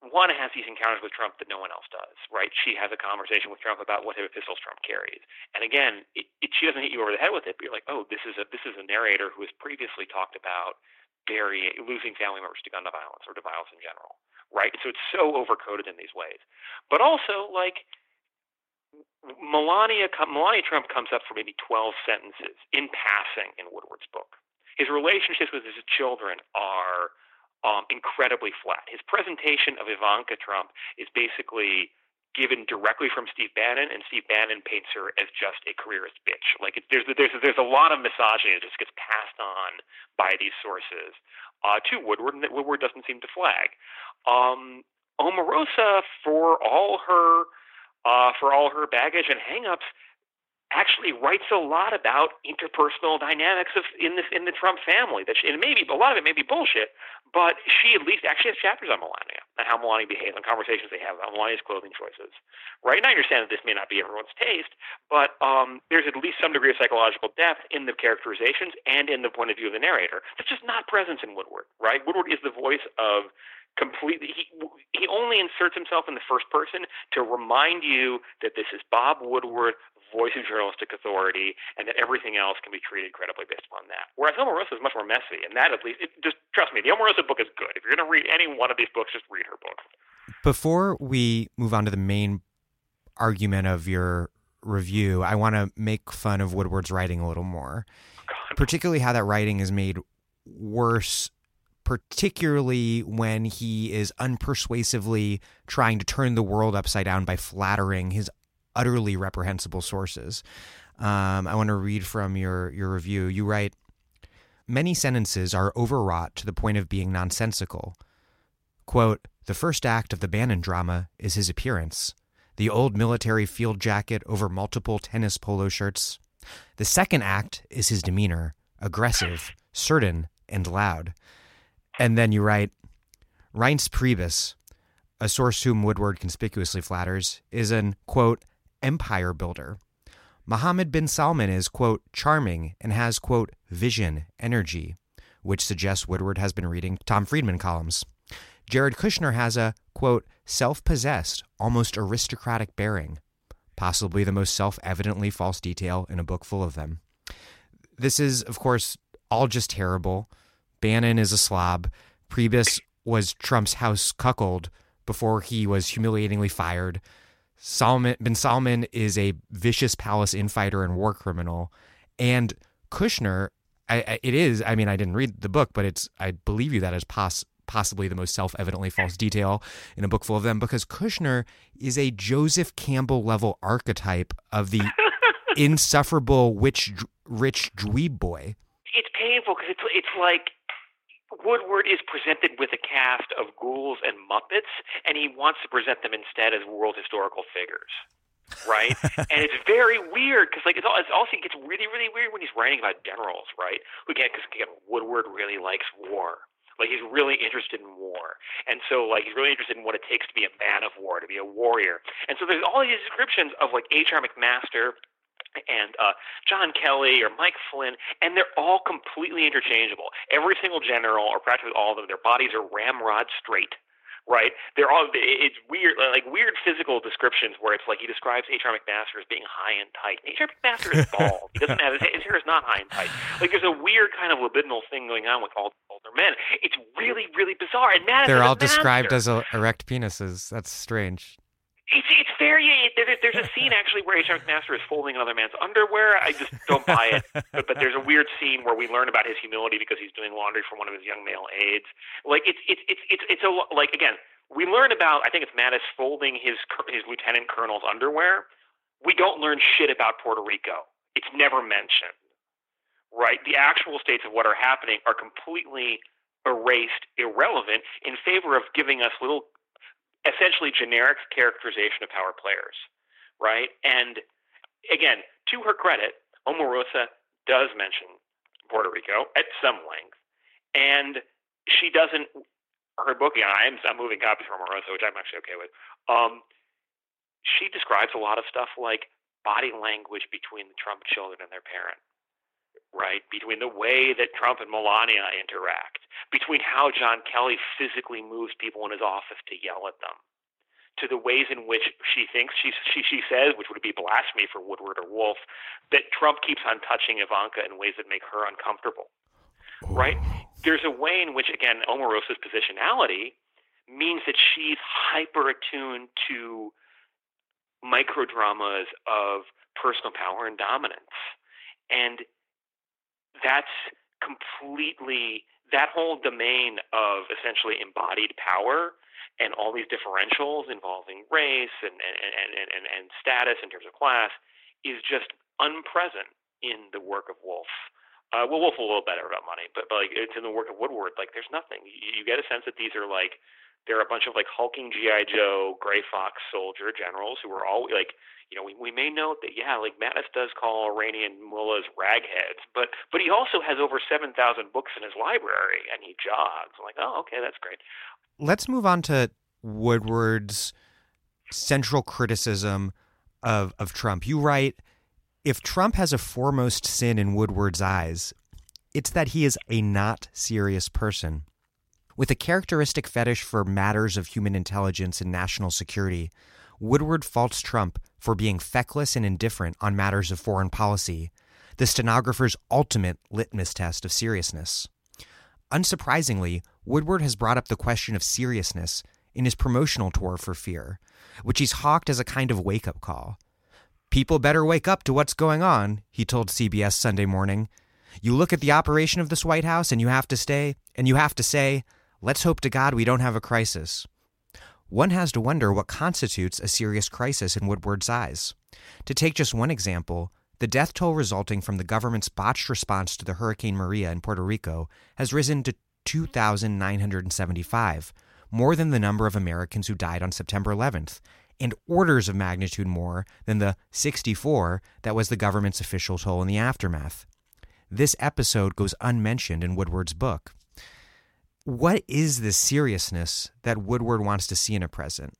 one has these encounters with Trump that no one else does, right? She has a conversation with Trump about what type of pistols Trump carries, and again, it, it, she doesn't hit you over the head with it, but you're like, oh, this is a this is a narrator who has previously talked about burying, losing family members to gun violence or to violence in general, right? So it's so overcoded in these ways, but also like Melania Melania Trump comes up for maybe 12 sentences in passing in Woodward's book. His relationships with his children are um, incredibly flat. His presentation of Ivanka Trump is basically given directly from Steve Bannon, and Steve Bannon paints her as just a careerist bitch. Like it, there's there's there's a lot of misogyny that just gets passed on by these sources uh, to Woodward, and that Woodward doesn't seem to flag. Um, Omarosa, for all her uh, for all her baggage and hangups, actually writes a lot about interpersonal dynamics of in this in the Trump family. That she, and maybe a lot of it may be bullshit, but she at least actually has chapters on Melania and how Melania behaves and conversations they have about Melania's clothing choices. Right? And I understand that this may not be everyone's taste, but um, there's at least some degree of psychological depth in the characterizations and in the point of view of the narrator. That's just not present in Woodward. Right? Woodward is the voice of completely he he only inserts himself in the first person to remind you that this is Bob Woodward voice of journalistic authority, and that everything else can be treated credibly based upon that. Whereas Omarosa is much more messy, and that at least, it, just trust me, the Omarosa book is good. If you're going to read any one of these books, just read her book. Before we move on to the main argument of your review, I want to make fun of Woodward's writing a little more, particularly how that writing is made worse, particularly when he is unpersuasively trying to turn the world upside down by flattering his utterly reprehensible sources. Um, I want to read from your your review. You write, many sentences are overwrought to the point of being nonsensical. Quote, the first act of the Bannon drama is his appearance. The old military field jacket over multiple tennis polo shirts. The second act is his demeanor, aggressive, certain, and loud. And then you write, Reince Priebus, a source whom Woodward conspicuously flatters, is an, quote, empire builder. Mohammed bin Salman is, quote, charming and has, quote, vision, energy, which suggests Woodward has been reading Tom Friedman columns. Jared Kushner has a, quote, self possessed, almost aristocratic bearing, possibly the most self evidently false detail in a book full of them. This is, of course, all just terrible. Bannon is a slob. Priebus was Trump's house cuckold before he was humiliatingly fired. Salman bin Salman is a vicious palace infighter and war criminal, and Kushner, I, I, it is. I mean, I didn't read the book, but it's. I believe you that is pos- possibly the most self-evidently false detail in a book full of them because Kushner is a Joseph Campbell level archetype of the insufferable witch, rich dweeb boy. It's painful because it's it's like Woodward is presented with a cast of ghouls and Muppets, and he wants to present them instead as world historical figures. right? and it's very weird because, like, it's, it's also it gets really, really weird when he's writing about generals, right? Who again, because again, Woodward really likes war. Like he's really interested in war, and so like he's really interested in what it takes to be a man of war, to be a warrior. And so there's all these descriptions of like H.R. McMaster and uh, John Kelly or Mike Flynn, and they're all completely interchangeable. Every single general, or practically all of them, their bodies are ramrod straight. Right? They're all. It's weird, like weird physical descriptions where it's like he describes H.R. McMaster as being high and tight. H.R. McMaster is bald. he doesn't have his, his hair is not high and tight. Like there's a weird kind of libidinal thing going on with all older men. It's really, really bizarre. And Madison they're all described as erect penises. That's strange. It's it's very there, there's a scene actually where H.R. McMaster is folding another man's underwear. I just don't buy it. But, but there's a weird scene where we learn about his humility because he's doing laundry for one of his young male aides. Like it's it's it's it's it's a like again we learn about I think it's Mattis folding his his lieutenant colonel's underwear. We don't learn shit about Puerto Rico. It's never mentioned. Right? The actual states of what are happening are completely erased, irrelevant, in favor of giving us little essentially generic characterization of power players, right? And again, to her credit, Omarosa does mention Puerto Rico at some length, and she doesn't. Her book, yeah, I'm, I'm moving copies from Omarosa, which I'm actually okay with. Um, she describes a lot of stuff like body language between the Trump children and their parent, right? Between the way that Trump and Melania interact, between how John Kelly physically moves people in his office to yell at them, to the ways in which she thinks she she she says, which would be blasphemy for Woodward or Wolff, that Trump keeps on touching Ivanka in ways that make her uncomfortable. Right? Oh. There's a way in which, again, Omarosa's positionality means that she's hyper attuned to microdramas of personal power and dominance. And that's completely that whole domain of essentially embodied power and all these differentials involving race and, and, and, and, and status in terms of class is just unpresent in the work of Wolff. Uh, well, Wolff a little better about money, but, but like it's in the work of Woodward. Like there's nothing. You, you get a sense that these are like they're a bunch of like hulking GI Joe, Gray Fox soldier generals who are all like you know, we, we may note that yeah, like Mattis does call Iranian mullahs ragheads, but but he also has over seven thousand books in his library, and he jogs. I'm like, oh, okay, that's great. Let's move on to Woodward's central criticism of of Trump. You write, if Trump has a foremost sin in Woodward's eyes, it's that he is a not serious person. With a characteristic fetish for matters of human intelligence and national security, Woodward faults Trump for being feckless and indifferent on matters of foreign policy, the stenographer's ultimate litmus test of seriousness. Unsurprisingly, Woodward has brought up the question of seriousness in his promotional tour for Fear, which he's hawked as a kind of wake up call. People better wake up to what's going on, he told CBS Sunday morning. You look at the operation of this White House and you have to stay, and you have to say, let's hope to God we don't have a crisis. One has to wonder what constitutes a serious crisis in Woodward's eyes. To take just one example, the death toll resulting from the government's botched response to the Hurricane Maria in Puerto Rico has risen to 2,975, more than the number of Americans who died on September 11th, and orders of magnitude more than the 64 that was the government's official toll in the aftermath. This episode goes unmentioned in Woodward's book. What is the seriousness that Woodward wants to see in a president?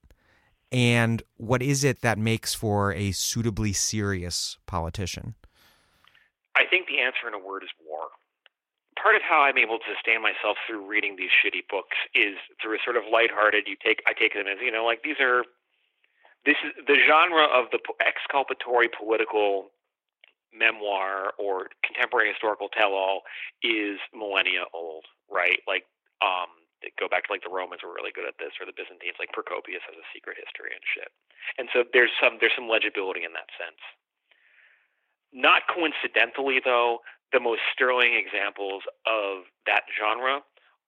And what is it that makes for a suitably serious politician? I think the answer in a word is war. Part of how I'm able to sustain myself through reading these shitty books is through a sort of lighthearted. You take I take them as you know like these are this is the genre of the exculpatory political memoir or contemporary historical tell-all is millennia old, right? Like um, go back to like the Romans were really good at this, or the Byzantines, like Procopius has a secret history and shit. And so there's some there's some legibility in that sense. Not coincidentally, though, the most sterling examples of that genre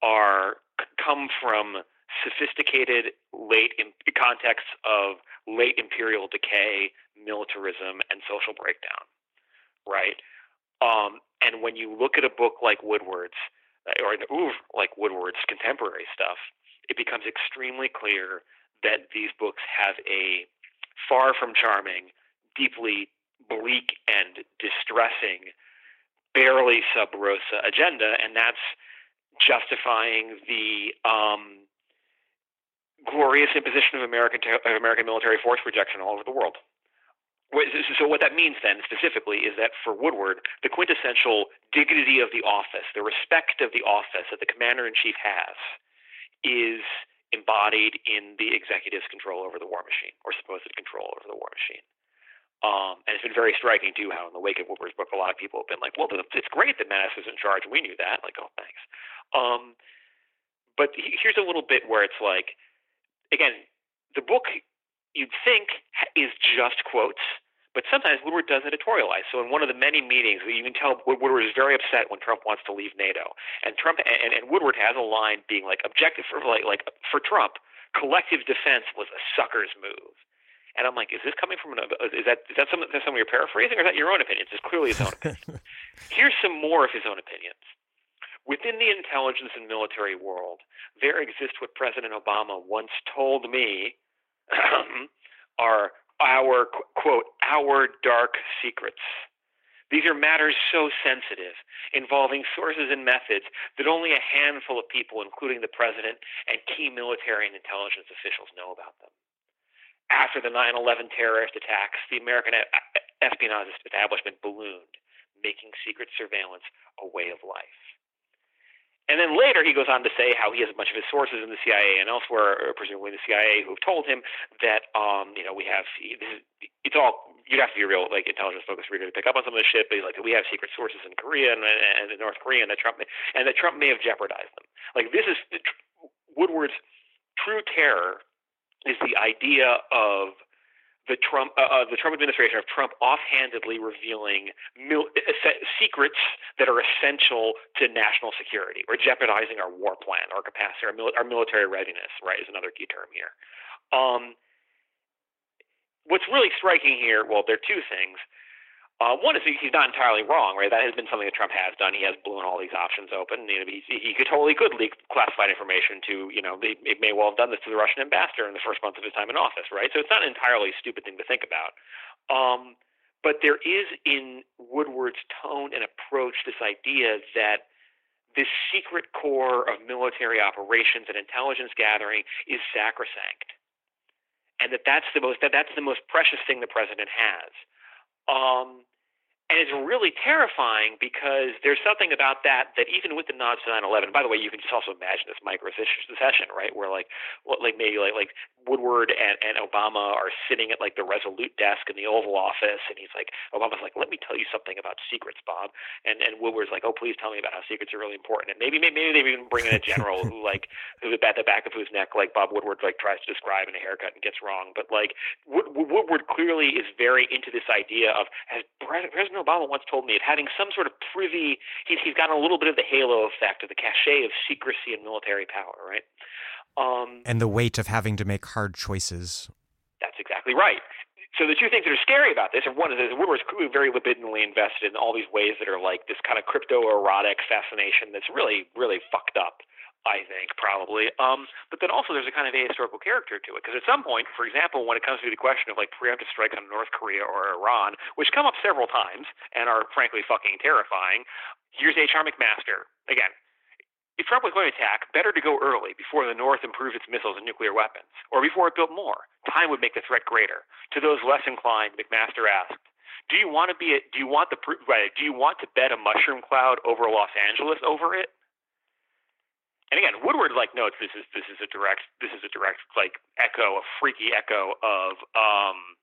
are come from sophisticated late in, contexts of late imperial decay, militarism, and social breakdown. Right. Um, and when you look at a book like Woodward's, or the oeuvre like Woodward's contemporary stuff, it becomes extremely clear that these books have a far from charming, deeply bleak and distressing, barely sub rosa agenda, and that's justifying the um, glorious imposition of American of American military force projection all over the world. So what that means then specifically is that for Woodward, the quintessential dignity of the office, the respect of the office that the commander in chief has, is embodied in the executive's control over the war machine or supposed control over the war machine. Um, and it's been very striking too how in the wake of Woodward's book, a lot of people have been like, "Well, it's great that Mattis is in charge. We knew that." Like, oh, thanks. Um, but here's a little bit where it's like, again, the book you'd think is just quotes, but sometimes Woodward does editorialize. So in one of the many meetings, you can tell Woodward is very upset when Trump wants to leave NATO, and Trump and, and Woodward has a line being like objective for like like for Trump, collective defense was a sucker's move. And I'm like, is this coming from an, is that is that some is that some of your paraphrasing or is that your own opinions? It's clearly his own opinion. Here's some more of his own opinions. Within the intelligence and military world, there exists what President Obama once told me are our, quote, our dark secrets. These are matters so sensitive, involving sources and methods that only a handful of people, including the president and key military and intelligence officials, know about them. After the 9 11 terrorist attacks, the American espionage establishment ballooned, making secret surveillance a way of life. And then later he goes on to say how he has a bunch of his sources in the CIA and elsewhere, or presumably the CIA, who've told him that um, you know we have it's all you'd have to be a real like intelligence focused reader to pick up on some of this shit. But he's like we have secret sources in Korea and, and in North Korea, and that Trump and that Trump may have jeopardized them. Like this is Woodward's true terror is the idea of the Trump uh, uh, the Trump administration of Trump offhandedly revealing mil- secrets that are essential to national security or jeopardizing our war plan, our capacity, our, mil- our military readiness. Right is another key term here. Um, what's really striking here, well, there are two things. Uh, one is he's not entirely wrong, right? That has been something that Trump has done. He has blown all these options open. You know, he, he could totally could leak classified information to, you know, he, he may well have done this to the Russian ambassador in the first month of his time in office, right? So it's not an entirely stupid thing to think about. Um, but there is in Woodward's tone and approach this idea that this secret core of military operations and intelligence gathering is sacrosanct, and that that's the most that that's the most precious thing the president has. Um, and it's really terrifying because there's something about that that even with the nods to 9/11. By the way, you can just also imagine this micro session, right? Where like, what, like maybe like like Woodward and, and Obama are sitting at like the Resolute desk in the Oval Office, and he's like, Obama's like, let me tell you something about secrets, Bob, and and Woodward's like, oh, please tell me about how secrets are really important, and maybe maybe, maybe they even bring in a general who like who at the back of whose neck like Bob Woodward like tries to describe in a haircut and gets wrong, but like Woodward clearly is very into this idea of as President Obama once told me of having some sort of privy. He's he's got a little bit of the halo effect of the cachet of secrecy and military power, right? Um, and the weight of having to make hard choices. That's exactly right. So the two things that are scary about this are one is that Woodward's very libidinally invested in all these ways that are like this kind of crypto erotic fascination that's really, really fucked up. I think probably. Um, but then also there's a kind of ahistorical character to it because at some point, for example, when it comes to the question of like preemptive strikes on North Korea or Iran, which come up several times and are frankly fucking terrifying, here's H.R. McMaster again. If Trump was going to attack, better to go early before the North improved its missiles and nuclear weapons, or before it built more. Time would make the threat greater. To those less inclined, McMaster asked, "Do you want to be? A, do you want the? Do you want to bet a mushroom cloud over Los Angeles over it?" And again, Woodward like notes this is this is a direct this is a direct like echo, a freaky echo of um,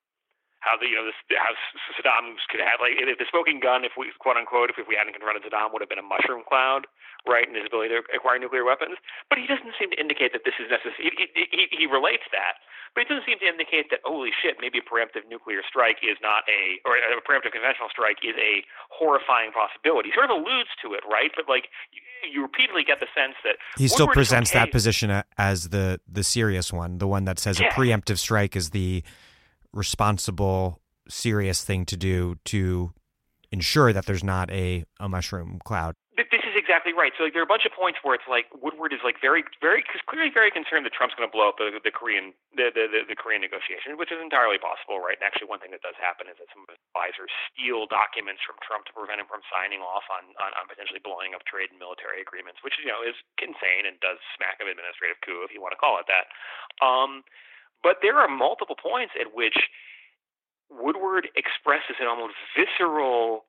how the you know this how Saddam could have like if the smoking gun, if we quote unquote, if, if we hadn't confronted Saddam, would have been a mushroom cloud, right, in his ability to acquire nuclear weapons. But he doesn't seem to indicate that this is necessary. He, he, he relates that, but he doesn't seem to indicate that holy shit, maybe a preemptive nuclear strike is not a or a preemptive conventional strike is a horrifying possibility. He sort of alludes to it, right? But like you, you repeatedly get the sense that he still presents okay. that position as the the serious one, the one that says yeah. a preemptive strike is the responsible, serious thing to do to ensure that there's not a, a mushroom cloud. This is exactly right. So like, there are a bunch of points where it's like Woodward is like very, very clearly very concerned that Trump's going to blow up the, the Korean the, the, the, the Korean negotiation, which is entirely possible, right? And actually, one thing that does happen is that some of his advisors steal documents from Trump to prevent him from signing off on, on, on potentially blowing up trade and military agreements, which you know is insane and does smack of administrative coup, if you want to call it that. Um, but there are multiple points at which Woodward expresses an almost visceral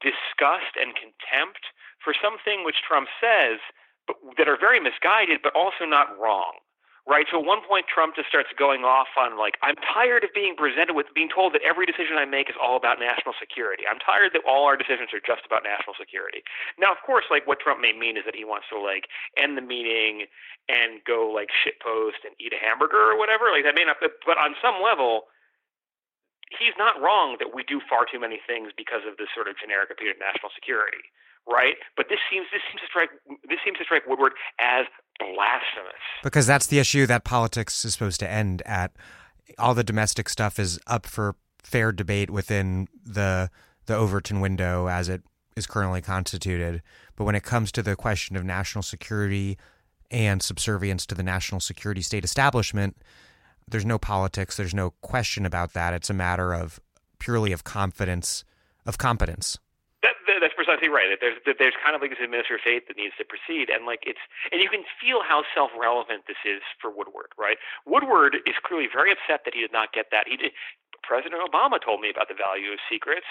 disgust and contempt for something which Trump says but, that are very misguided, but also not wrong right? So at one point, Trump just starts going off on like, I'm tired of being presented with being told that every decision I make is all about national security. I'm tired that all our decisions are just about national security. Now, of course, like what Trump may mean is that he wants to like end the meeting and go like shit post and eat a hamburger or whatever. Like that may not, but on some level. He's not wrong that we do far too many things because of this sort of generic appeal of national security right? But this seems this seems to strike this seems to strike Woodward as blasphemous. Because that's the issue that politics is supposed to end at. All the domestic stuff is up for fair debate within the the Overton window as it is currently constituted. But when it comes to the question of national security and subservience to the national security state establishment, there's no politics. There's no question about that. It's a matter of purely of confidence, of competence that's precisely right. There's there's kind of like this administrative faith that needs to proceed, and like it's and you can feel how self-relevant this is for Woodward, right? Woodward is clearly very upset that he did not get that. He did. President Obama told me about the value of secrets,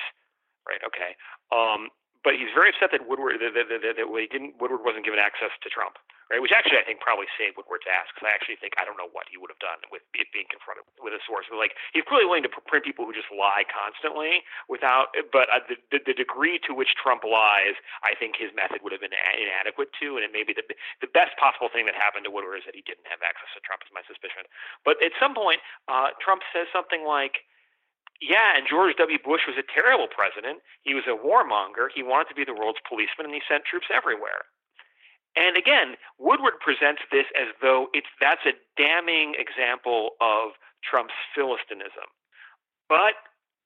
right? Okay, um, but he's very upset that Woodward that, that, that, that, he didn't Woodward wasn't given access to Trump right? Which actually I think probably saved Woodward's ass because I actually think I don't know what he would have done with it being confronted with a source. But like he's clearly willing to print people who just lie constantly without. But uh, the, the the degree to which Trump lies, I think his method would have been inadequate to, and it may be the the best possible thing that happened to Woodward is that he didn't have access to Trump. Is my suspicion. But at some point, uh, Trump says something like yeah, and George W. Bush was a terrible president. He was a warmonger. He wanted to be the world's policeman, and he sent troops everywhere. And again, Woodward presents this as though it's that's a damning example of Trump's philistinism. But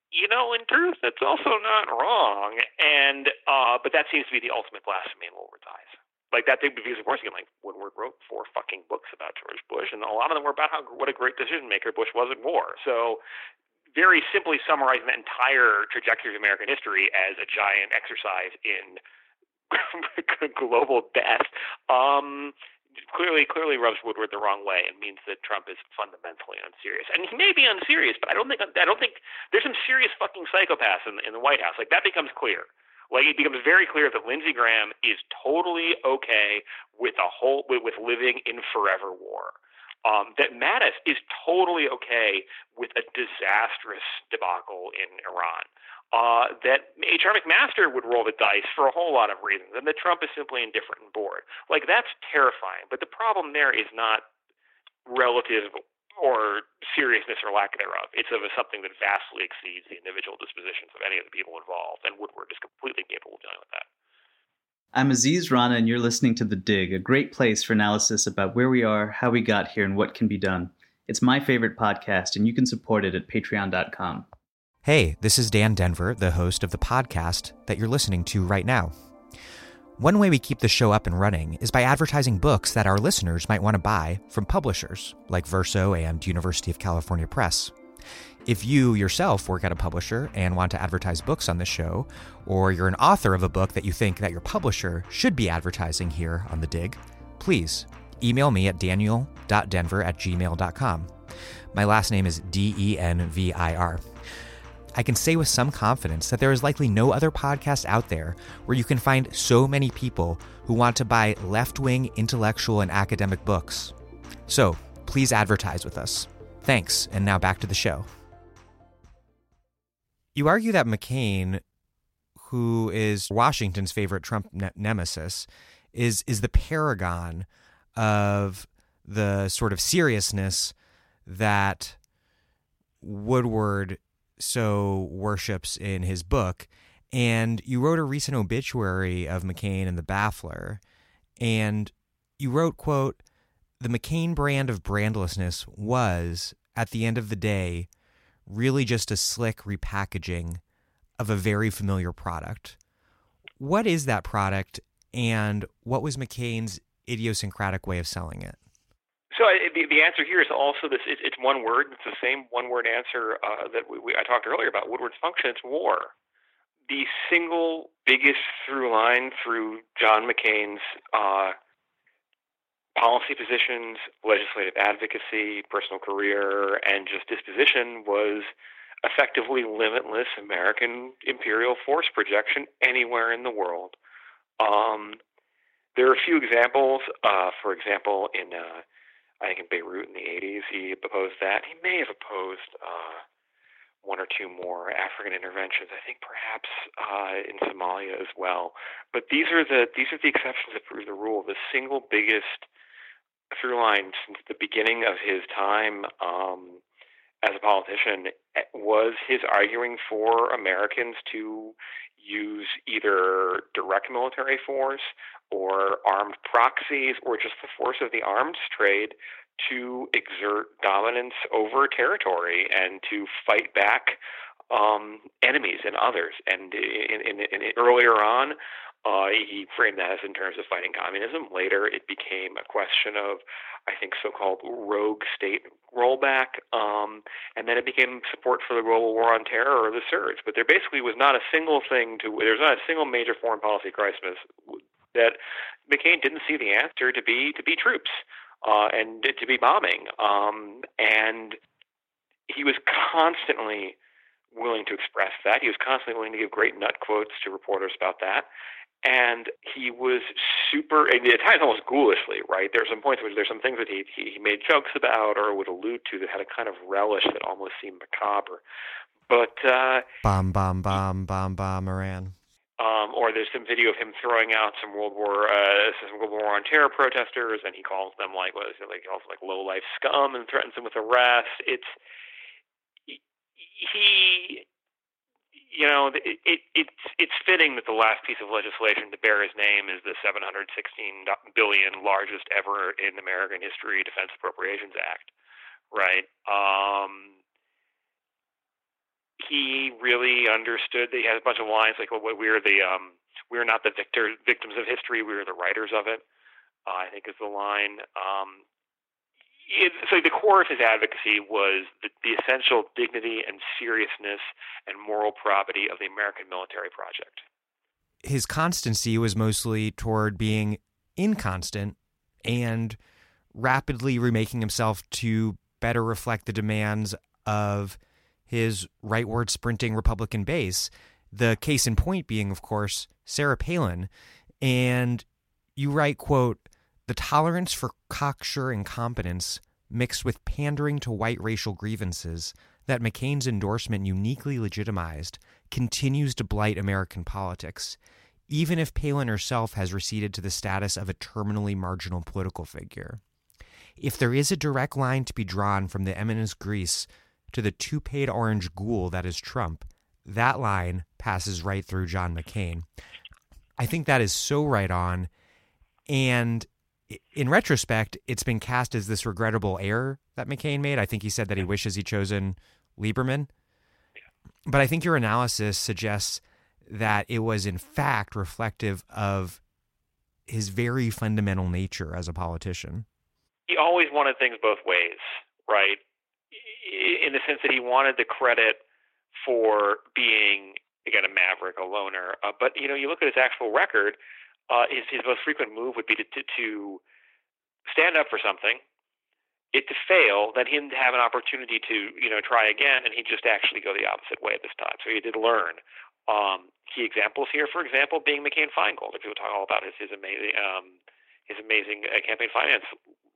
you know, in truth, that's also not wrong. And uh, but that seems to be the ultimate blasphemy in Woodward's eyes. Like that thing, because of course, again, like Woodward wrote four fucking books about George Bush, and a lot of them were about how what a great decision maker Bush was at war. So very simply summarizing the entire trajectory of American history as a giant exercise in global death um, clearly clearly rubs Woodward the wrong way and means that Trump is fundamentally unserious. And he may be unserious, but I don't think I don't think there's some serious fucking psychopaths in, in the White House. Like that becomes clear. Like it becomes very clear that Lindsey Graham is totally okay with a whole with, with living in forever war. Um, that Mattis is totally okay with a disastrous debacle in Iran. Uh, that H.R. McMaster would roll the dice for a whole lot of reasons, and that Trump is simply indifferent and bored. Like that's terrifying. But the problem there is not relative or seriousness or lack thereof. It's of a, something that vastly exceeds the individual dispositions of any of the people involved, and Woodward is completely capable of dealing with that. I'm Aziz Rana, and you're listening to The Dig, a great place for analysis about where we are, how we got here, and what can be done. It's my favorite podcast, and you can support it at patreon.com. Hey, this is Dan Denvir, the host of the podcast that you're listening to right now. One way we keep the show up and running is by advertising books that our listeners might want to buy from publishers like Verso and University of California Press. If you yourself work at a publisher and want to advertise books on the show, or you're an author of a book that you think that your publisher should be advertising here on The Dig, please email me at daniel.denvir at gmail.com. My last name is D E N V I R. I can say with some confidence that there is likely no other podcast out there where you can find so many people who want to buy left wing intellectual and academic books. So please advertise with us. Thanks, and now back to the show. You argue that McCain, who is Washington's favorite Trump ne- nemesis, is is the paragon of the sort of seriousness that Woodward so worships in his book. And you wrote a recent obituary of McCain in the Baffler, and you wrote, quote, the McCain brand of brandlessness was, at the end of the day, really just a slick repackaging of a very familiar product. What is that product, and what was McCain's idiosyncratic way of selling it? So the, the answer here is also this: it's, it's one word. It's the same one-word answer uh, that we, we, I talked earlier about Woodward's function. It's war. The single biggest through line through John McCain's uh, policy positions, legislative advocacy, personal career, and just disposition was effectively limitless American imperial force projection anywhere in the world. Um, there are a few examples. Uh, for example, in uh, I think in Beirut in the 80s, he opposed that. He may have opposed uh, one or two more African interventions. I think perhaps uh, in Somalia as well. But these are the these are the exceptions that prove the rule. The single biggest through line since the beginning of his time um, as a politician was his arguing for Americans to use either direct military force or armed proxies or just the force of the arms trade to exert dominance over territory and to fight back um, enemies and others. And in, in, in, earlier on, uh, he framed that as in terms of fighting communism. Later, it became a question of, I think, so-called rogue state rollback, um, and then it became support for the global war on terror or the surge. But there basically was not a single thing to. There's not a single major foreign policy crisis that McCain didn't see the answer to be to be troops uh, and to be bombing, um, and he was constantly willing to express that. He was constantly willing to give great nut quotes to reporters about that and he was super at times almost ghoulishly right? There's some points where there's some things that he, he he made jokes about or would allude to that had a kind of relish that almost seemed macabre. But uh bomb bomb bomb bomb bomb Iran. Um, or there's some video of him throwing out some World War uh, some World War on terror protesters, and he calls them like what is it like he calls them like low life scum and threatens them with arrest. It's he you know, it, it, it's it's fitting that the last piece of legislation to bear his name is the 716 billion largest ever in American history Defense Appropriations Act, right? Um, he really understood that he had a bunch of lines like, "Well, we're the um, we're not the victor victims of history; we're the writers of it." Uh, I think is the line. Um, it, so the core of his advocacy was the, the essential dignity and seriousness and moral probity of the American military project. His constancy was mostly toward being inconstant and rapidly remaking himself to better reflect the demands of his rightward sprinting Republican base. The case in point being, of course, Sarah Palin. And you write, quote, the tolerance for cocksure incompetence mixed with pandering to white racial grievances that McCain's endorsement uniquely legitimized continues to blight American politics, even if Palin herself has receded to the status of a terminally marginal political figure. If there is a direct line to be drawn from the eminence grise to the toupee orange ghoul that is Trump, that line passes right through John McCain. I think that is so right on. And in retrospect, it's been cast as this regrettable error that McCain made. I think he said that he wishes he'd chosen Lieberman. But I think your analysis suggests that it was, in fact, reflective of his very fundamental nature as a politician. He always wanted things both ways, right? In the sense that he wanted the credit for being, again, a maverick, a loner. Uh, but, you know, you look at his actual record, uh, his, his most frequent move would be to, to, to stand up for something, it to fail, then him to have an opportunity to you know try again, and he'd just actually go the opposite way this time. So he did learn. Um, key examples here, for example, being McCain Feingold. If people talk all about his his amazing um, his amazing uh, campaign finance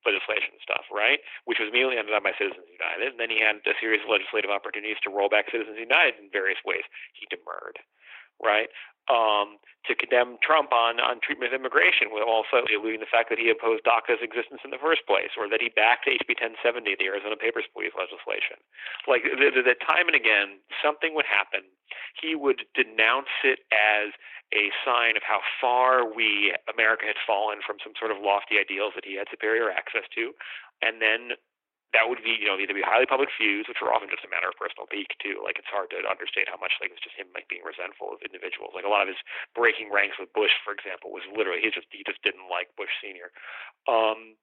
legislation stuff, right? Which was immediately undone by Citizens United, and then he had a series of legislative opportunities to roll back Citizens United in various ways. He demurred, right? Um, to condemn Trump on, on treatment of immigration, while alluding to the fact that he opposed DACA's existence in the first place, or that he backed HB 1070, the Arizona Papers Please legislation. Like the, the, the time and again, something would happen. He would denounce it as a sign of how far we, America, had fallen from some sort of lofty ideals that he had superior access to, and then that would be, you know, either be highly public feuds, which were often just a matter of personal pique too. Like it's hard to understate how much like it was just him like being resentful of individuals. Like a lot of his breaking ranks with Bush, for example, was literally he just he just didn't like Bush senior. Um,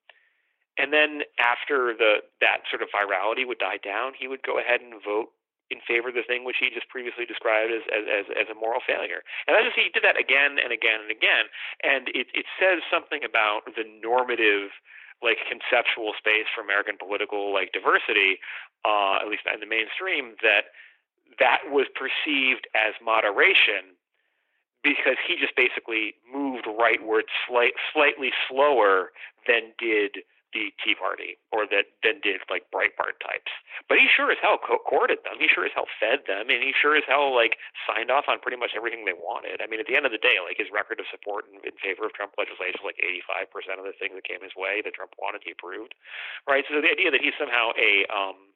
and then after the that sort of virality would die down, he would go ahead and vote in favor of the thing which he just previously described as as, as, as a moral failure. And I just he did that again and again and again. And it it says something about the normative like conceptual space for American political like diversity, uh, at least in the mainstream, that that was perceived as moderation because he just basically moved rightward slight, slightly slower than did the Tea Party or that than did like Breitbart types. But he sure as hell co- courted them. He sure as hell fed them, and he sure as hell like signed off on pretty much everything they wanted. I mean, at the end of the day, like his record of support in, in favor of Trump legislation, was like 85 percent of the things that came his way that Trump wanted, he approved. Right. So the idea that he's somehow a um,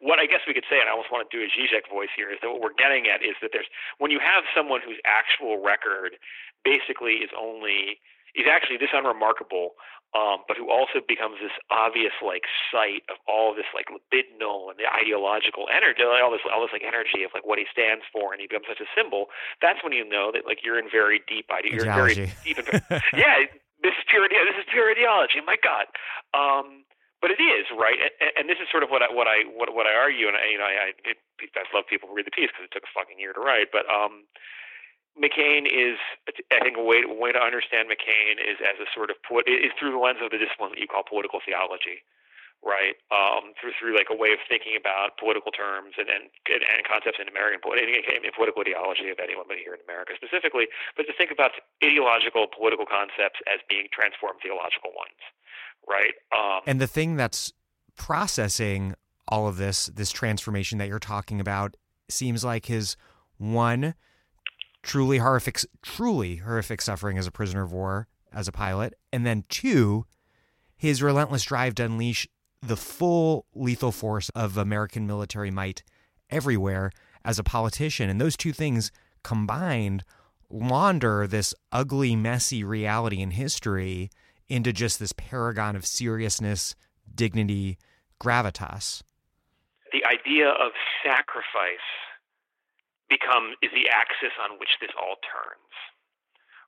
what I guess we could say, and I almost want to do a Zizek voice here, is that what we're getting at is that there's when you have someone whose actual record basically is only is actually this unremarkable um, but who also becomes this obvious like site of all this like libidinal and the ideological energy, all this all this like energy of like what he stands for, and he becomes such a symbol. That's when you know that like you're in very deep idea. You're very deep. Yeah, this is pure. This is pure ideology. My God. Um, but it is right, and, and this is sort of what I what I what, what I argue, and I you know I I, it, I love people who read the piece because it took a fucking year to write, but um, McCain is, I think, a way, way to understand McCain is as a sort of is through the lens of the discipline that you call political theology, right? Um, through through like a way of thinking about political terms and and, and concepts in American political, political ideology of anyone but here in America specifically, but to think about ideological political concepts as being transformed theological ones, right? Um, and the thing that's processing all of this, this transformation that you're talking about, seems like his one truly horrific, truly horrific suffering as a prisoner of war as a pilot, and then two, his relentless drive to unleash the full lethal force of American military might everywhere as a politician. And those two things combined launder this ugly, messy reality in history into just this paragon of seriousness, dignity, gravitas. The idea of sacrifice become is the axis on which this all turns,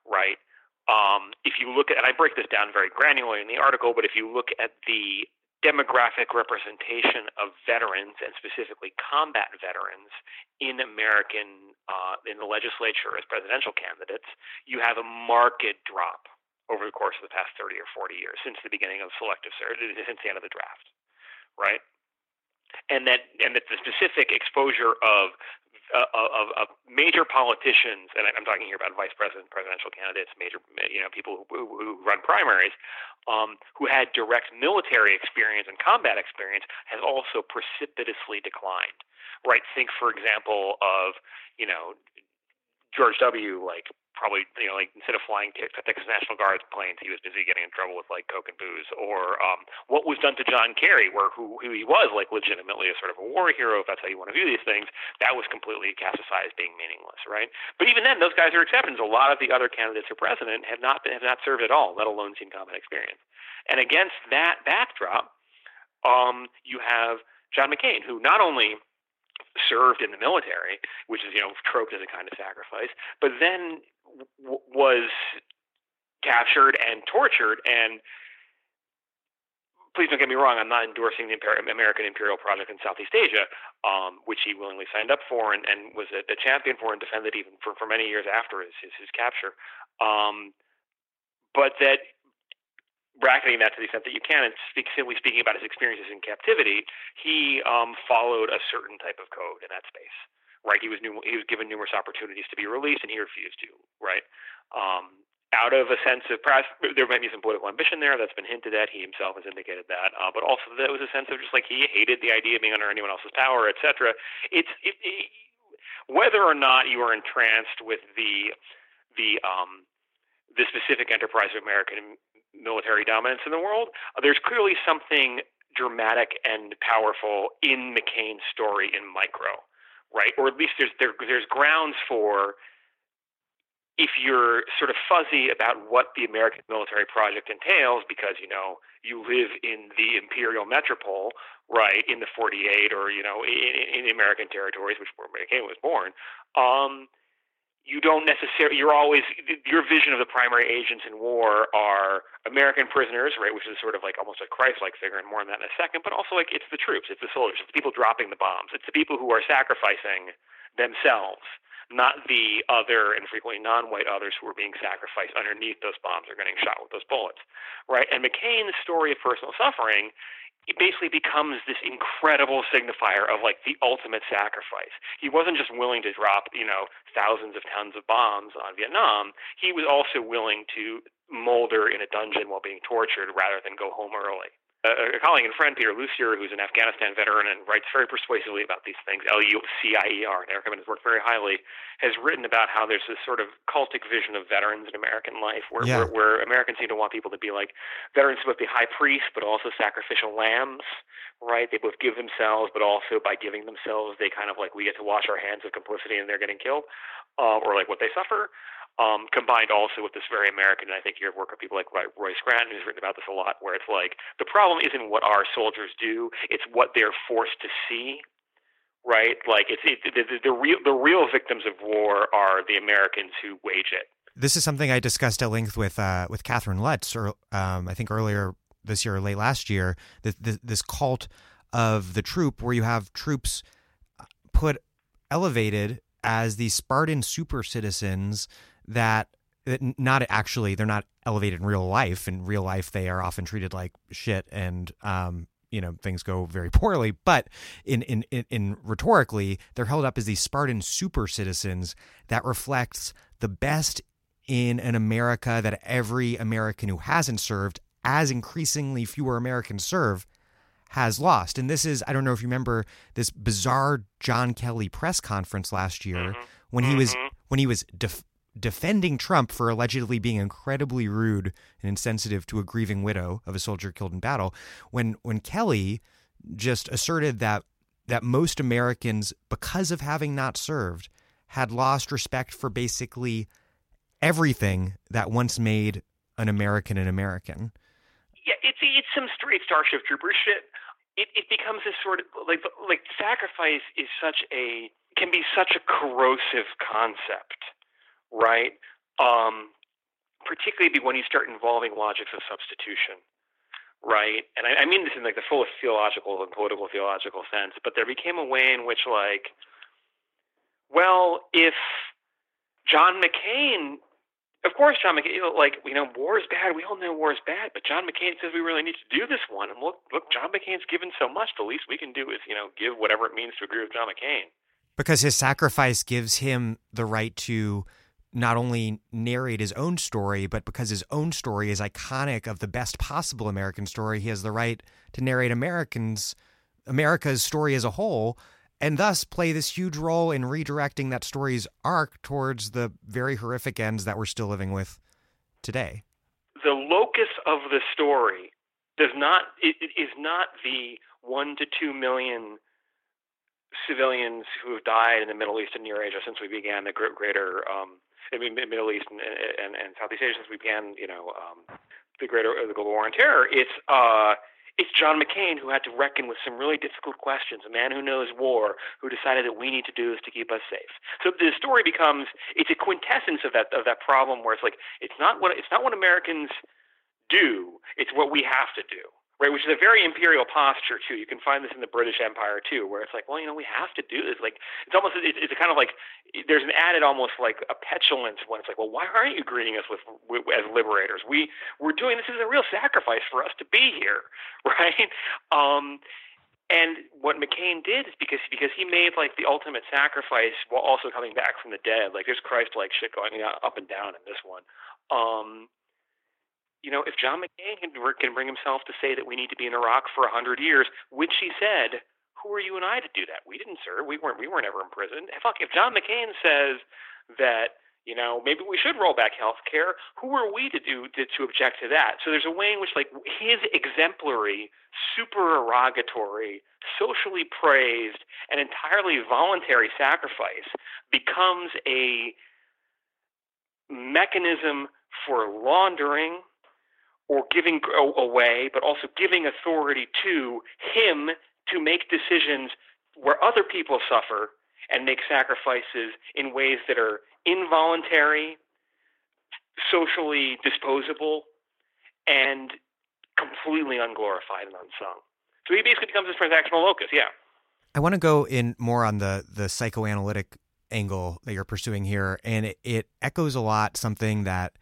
right? Um, if you look at, and I break this down very granularly in the article, but if you look at the demographic representation of veterans and specifically combat veterans in American uh, in the legislature as presidential candidates, you have a marked drop over the course of the past 30 or 40 years since the beginning of selective service, since the end of the draft, right? And that and that the specific exposure of uh, of, of major politicians, and I'm talking here about vice president, presidential candidates, major, you know, people who, who run primaries, um, who had direct military experience and combat experience, has also precipitously declined. Right? Think, for example, of you know George W. like probably you know like instead of flying Texas National Guard planes, he was busy getting in trouble with like coke and booze. Or um, what was done to John Kerry, where who who he was like legitimately a sort of a war hero, if that's how you want to view these things, that was completely cast aside as being meaningless, right? But even then, those guys are exceptions. A lot of the other candidates for president have not been, have not served at all, let alone seen combat experience. And against that backdrop, um, you have John McCain, who not only served in the military, which is you know troped as a kind of sacrifice, but then w- was captured and tortured. And please don't get me wrong, I'm not endorsing the American Imperial Project in Southeast Asia, um, which he willingly signed up for and, and was a, a, champion for and defended even for, for many years after his his, his capture. Um, but that bracketing that to the extent that you can, and speak, simply speaking about his experiences in captivity, he um, followed a certain type of code in that space. Right, he was new, he was given numerous opportunities to be released, and he refused to. Right, um, out of a sense of perhaps there might be some political ambition there that's been hinted at. He himself has indicated that, uh, but also there was a sense of just like he hated the idea of being under anyone else's power, etc. It's it, it, whether or not you are entranced with the the um, the specific enterprise of American military dominance in the world. Uh, there's clearly something dramatic and powerful in McCain's story in micro, right? Or at least there's there, there's grounds for if you're sort of fuzzy about what the American military project entails because you know you live in the imperial metropole, right, in the 48 or you know in, in American territories, which where McCain was born. Um, you don't necessarily you're always your vision of the primary agents in war are American prisoners, right, which is sort of like almost a Christ-like figure, and more on that in a second. But also like it's the troops, it's the soldiers, it's the people dropping the bombs, it's the people who are sacrificing themselves, not the other and frequently non-white others who are being sacrificed underneath those bombs or getting shot with those bullets, right? And McCain's story of personal suffering it basically becomes this incredible signifier of like the ultimate sacrifice. He wasn't just willing to drop, you know, thousands of tons of bombs on Vietnam. He was also willing to molder in a dungeon while being tortured rather than go home early a, colleague and friend, Peter Lucier, who's an Afghanistan veteran and writes very persuasively about these things, L-U-C-I-E-R, and I recommend his work very highly, has written about how there's this sort of cultic vision of veterans in American life, where, yeah. where, where Americans seem to want people to be like veterans supposed to be high priests, but also sacrificial lambs, right? They both give themselves, but also by giving themselves, they kind of like we get to wash our hands of complicity and they're getting killed, uh, or like what they suffer um, combined also with this very American, and I think you have work of people like Roy Scranton, who's written about this a lot, where it's like the problem isn't what our soldiers do; it's what they're forced to see. Right? Like it's it, the, the, the real the real victims of war are the Americans who wage it. This is something I discussed at length with uh, with Catherine Lutz, or um, I think earlier this year or late last year. This, this, this cult of the troop, where you have troops put elevated as these Spartan super citizens that not actually they're not elevated in real life. In real life, they are often treated like shit, and um, you know things go very poorly. But in, in in in rhetorically, they're held up as these Spartan super citizens that reflects the best in an America that every American who hasn't served, as increasingly fewer Americans serve, has lost. And this is I don't know if you remember this bizarre John Kelly press conference last year mm-hmm. when he was mm-hmm. when he was def- defending Trump for allegedly being incredibly rude and insensitive to a grieving widow of a soldier killed in battle, when when Kelly just asserted that that most Americans, because of having not served, had lost respect for basically everything that once made an American an American. Yeah, it's it's some straight Starship Trooper shit. It it becomes this sort of like like sacrifice is such a can be such a corrosive concept right? Um, particularly when you start involving logics of substitution, right? And I, I mean this in like the fullest theological and political theological sense, but there became a way in which, like, well, if John McCain of course, John McCain, like, you know, war is bad. We all know war is bad, but John McCain says we really need to do this one. And look, look, John McCain's given so much. The least we can do is, you know, give whatever it means to agree with John McCain. Because his sacrifice gives him the right to not only narrate his own story, but because his own story is iconic of the best possible American story, he has the right to narrate Americans, America's story as a whole and thus play this huge role in redirecting that story's arc towards the very horrific ends that we're still living with today. The locus of the story does not it, it is not the one to two million civilians who have died in the Middle East and Near Asia since we began the greater um, I mean, Middle East and, and, and Southeast Asia since we began, you know, um, the greater the global war on terror. It's uh, it's John McCain who had to reckon with some really difficult questions, a man who knows war, who decided that we need to do this to keep us safe. So the story becomes it's a quintessence of that of that problem where it's like it's not what it's not what Americans do, it's what we have to do right? Which is a very imperial posture too. You can find this in the British Empire too, where it's like, well, you know, we have to do this. Like, it's almost it's, it's a kind of like there's an added almost like a petulance when it's like, well, why aren't you greeting us with, with as liberators? We we're doing this is a real sacrifice for us to be here, right? Um, and what McCain did is because because he made like the ultimate sacrifice while also coming back from the dead. Like there's Christ like shit going up and down in this one. Um, you know, if John McCain can, bring himself to say that we need to be in Iraq for a hundred years, which he said, who are you and I to do that? We didn't, sir. We weren't. We weren't ever imprisoned. Fuck, if John McCain says that you know, maybe we should roll back health care. Who are we to do to, to object to that? So there's a way in which, like, his exemplary, supererogatory, socially praised, and entirely voluntary sacrifice becomes a mechanism for laundering or giving away, but also giving authority to him to make decisions where other people suffer and make sacrifices in ways that are involuntary, socially disposable, and completely unglorified and unsung. So he basically becomes this transactional locus, yeah. I want to go in more on the the psychoanalytic angle that you're pursuing here, and it, it echoes a lot something that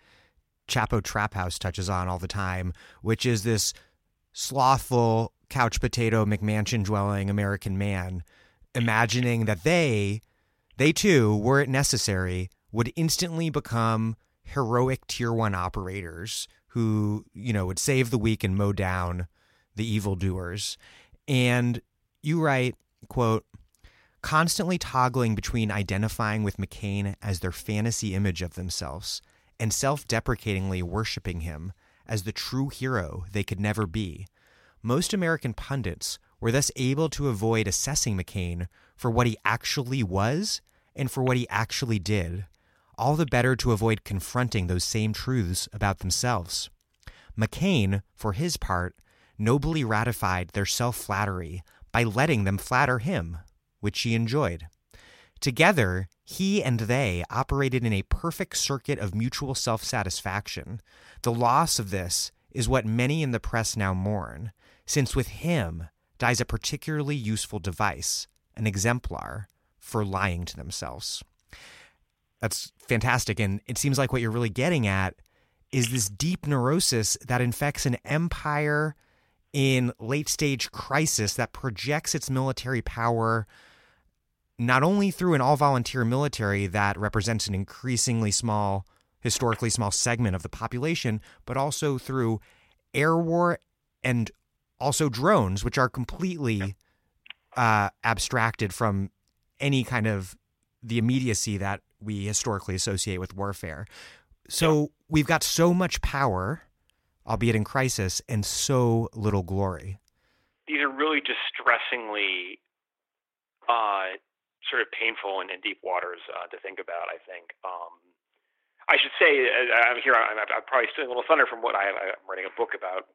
Chapo Trap House touches on all the time, which is this slothful couch potato McMansion dwelling American man imagining that they they too were it necessary would instantly become heroic tier 1 operators who you know would save the weak and mow down the evildoers. And you write quote constantly toggling between identifying with McCain as their fantasy image of themselves and self deprecatingly worshiping him as the true hero they could never be, most American pundits were thus able to avoid assessing McCain for what he actually was and for what he actually did, all the better to avoid confronting those same truths about themselves. McCain, for his part, nobly ratified their self flattery by letting them flatter him, which he enjoyed. Together, he and they operated in a perfect circuit of mutual self satisfaction. The loss of this is what many in the press now mourn, since with him dies a particularly useful device, an exemplar, for lying to themselves. That's fantastic. And it seems like what you're really getting at is this deep neurosis that infects an empire in late stage crisis that projects its military power not only through an all volunteer military that represents an increasingly small, historically small segment of the population, but also through air war and also drones, which are completely uh, abstracted from any kind of the immediacy that we historically associate with warfare. So we've got so much power, albeit in crisis, and so little glory. These are really distressingly uh, sort of painful and in deep waters uh, to think about. I think. Um, I should say uh, I'm here. I'm, I'm probably stealing a little thunder from what I, I'm writing a book about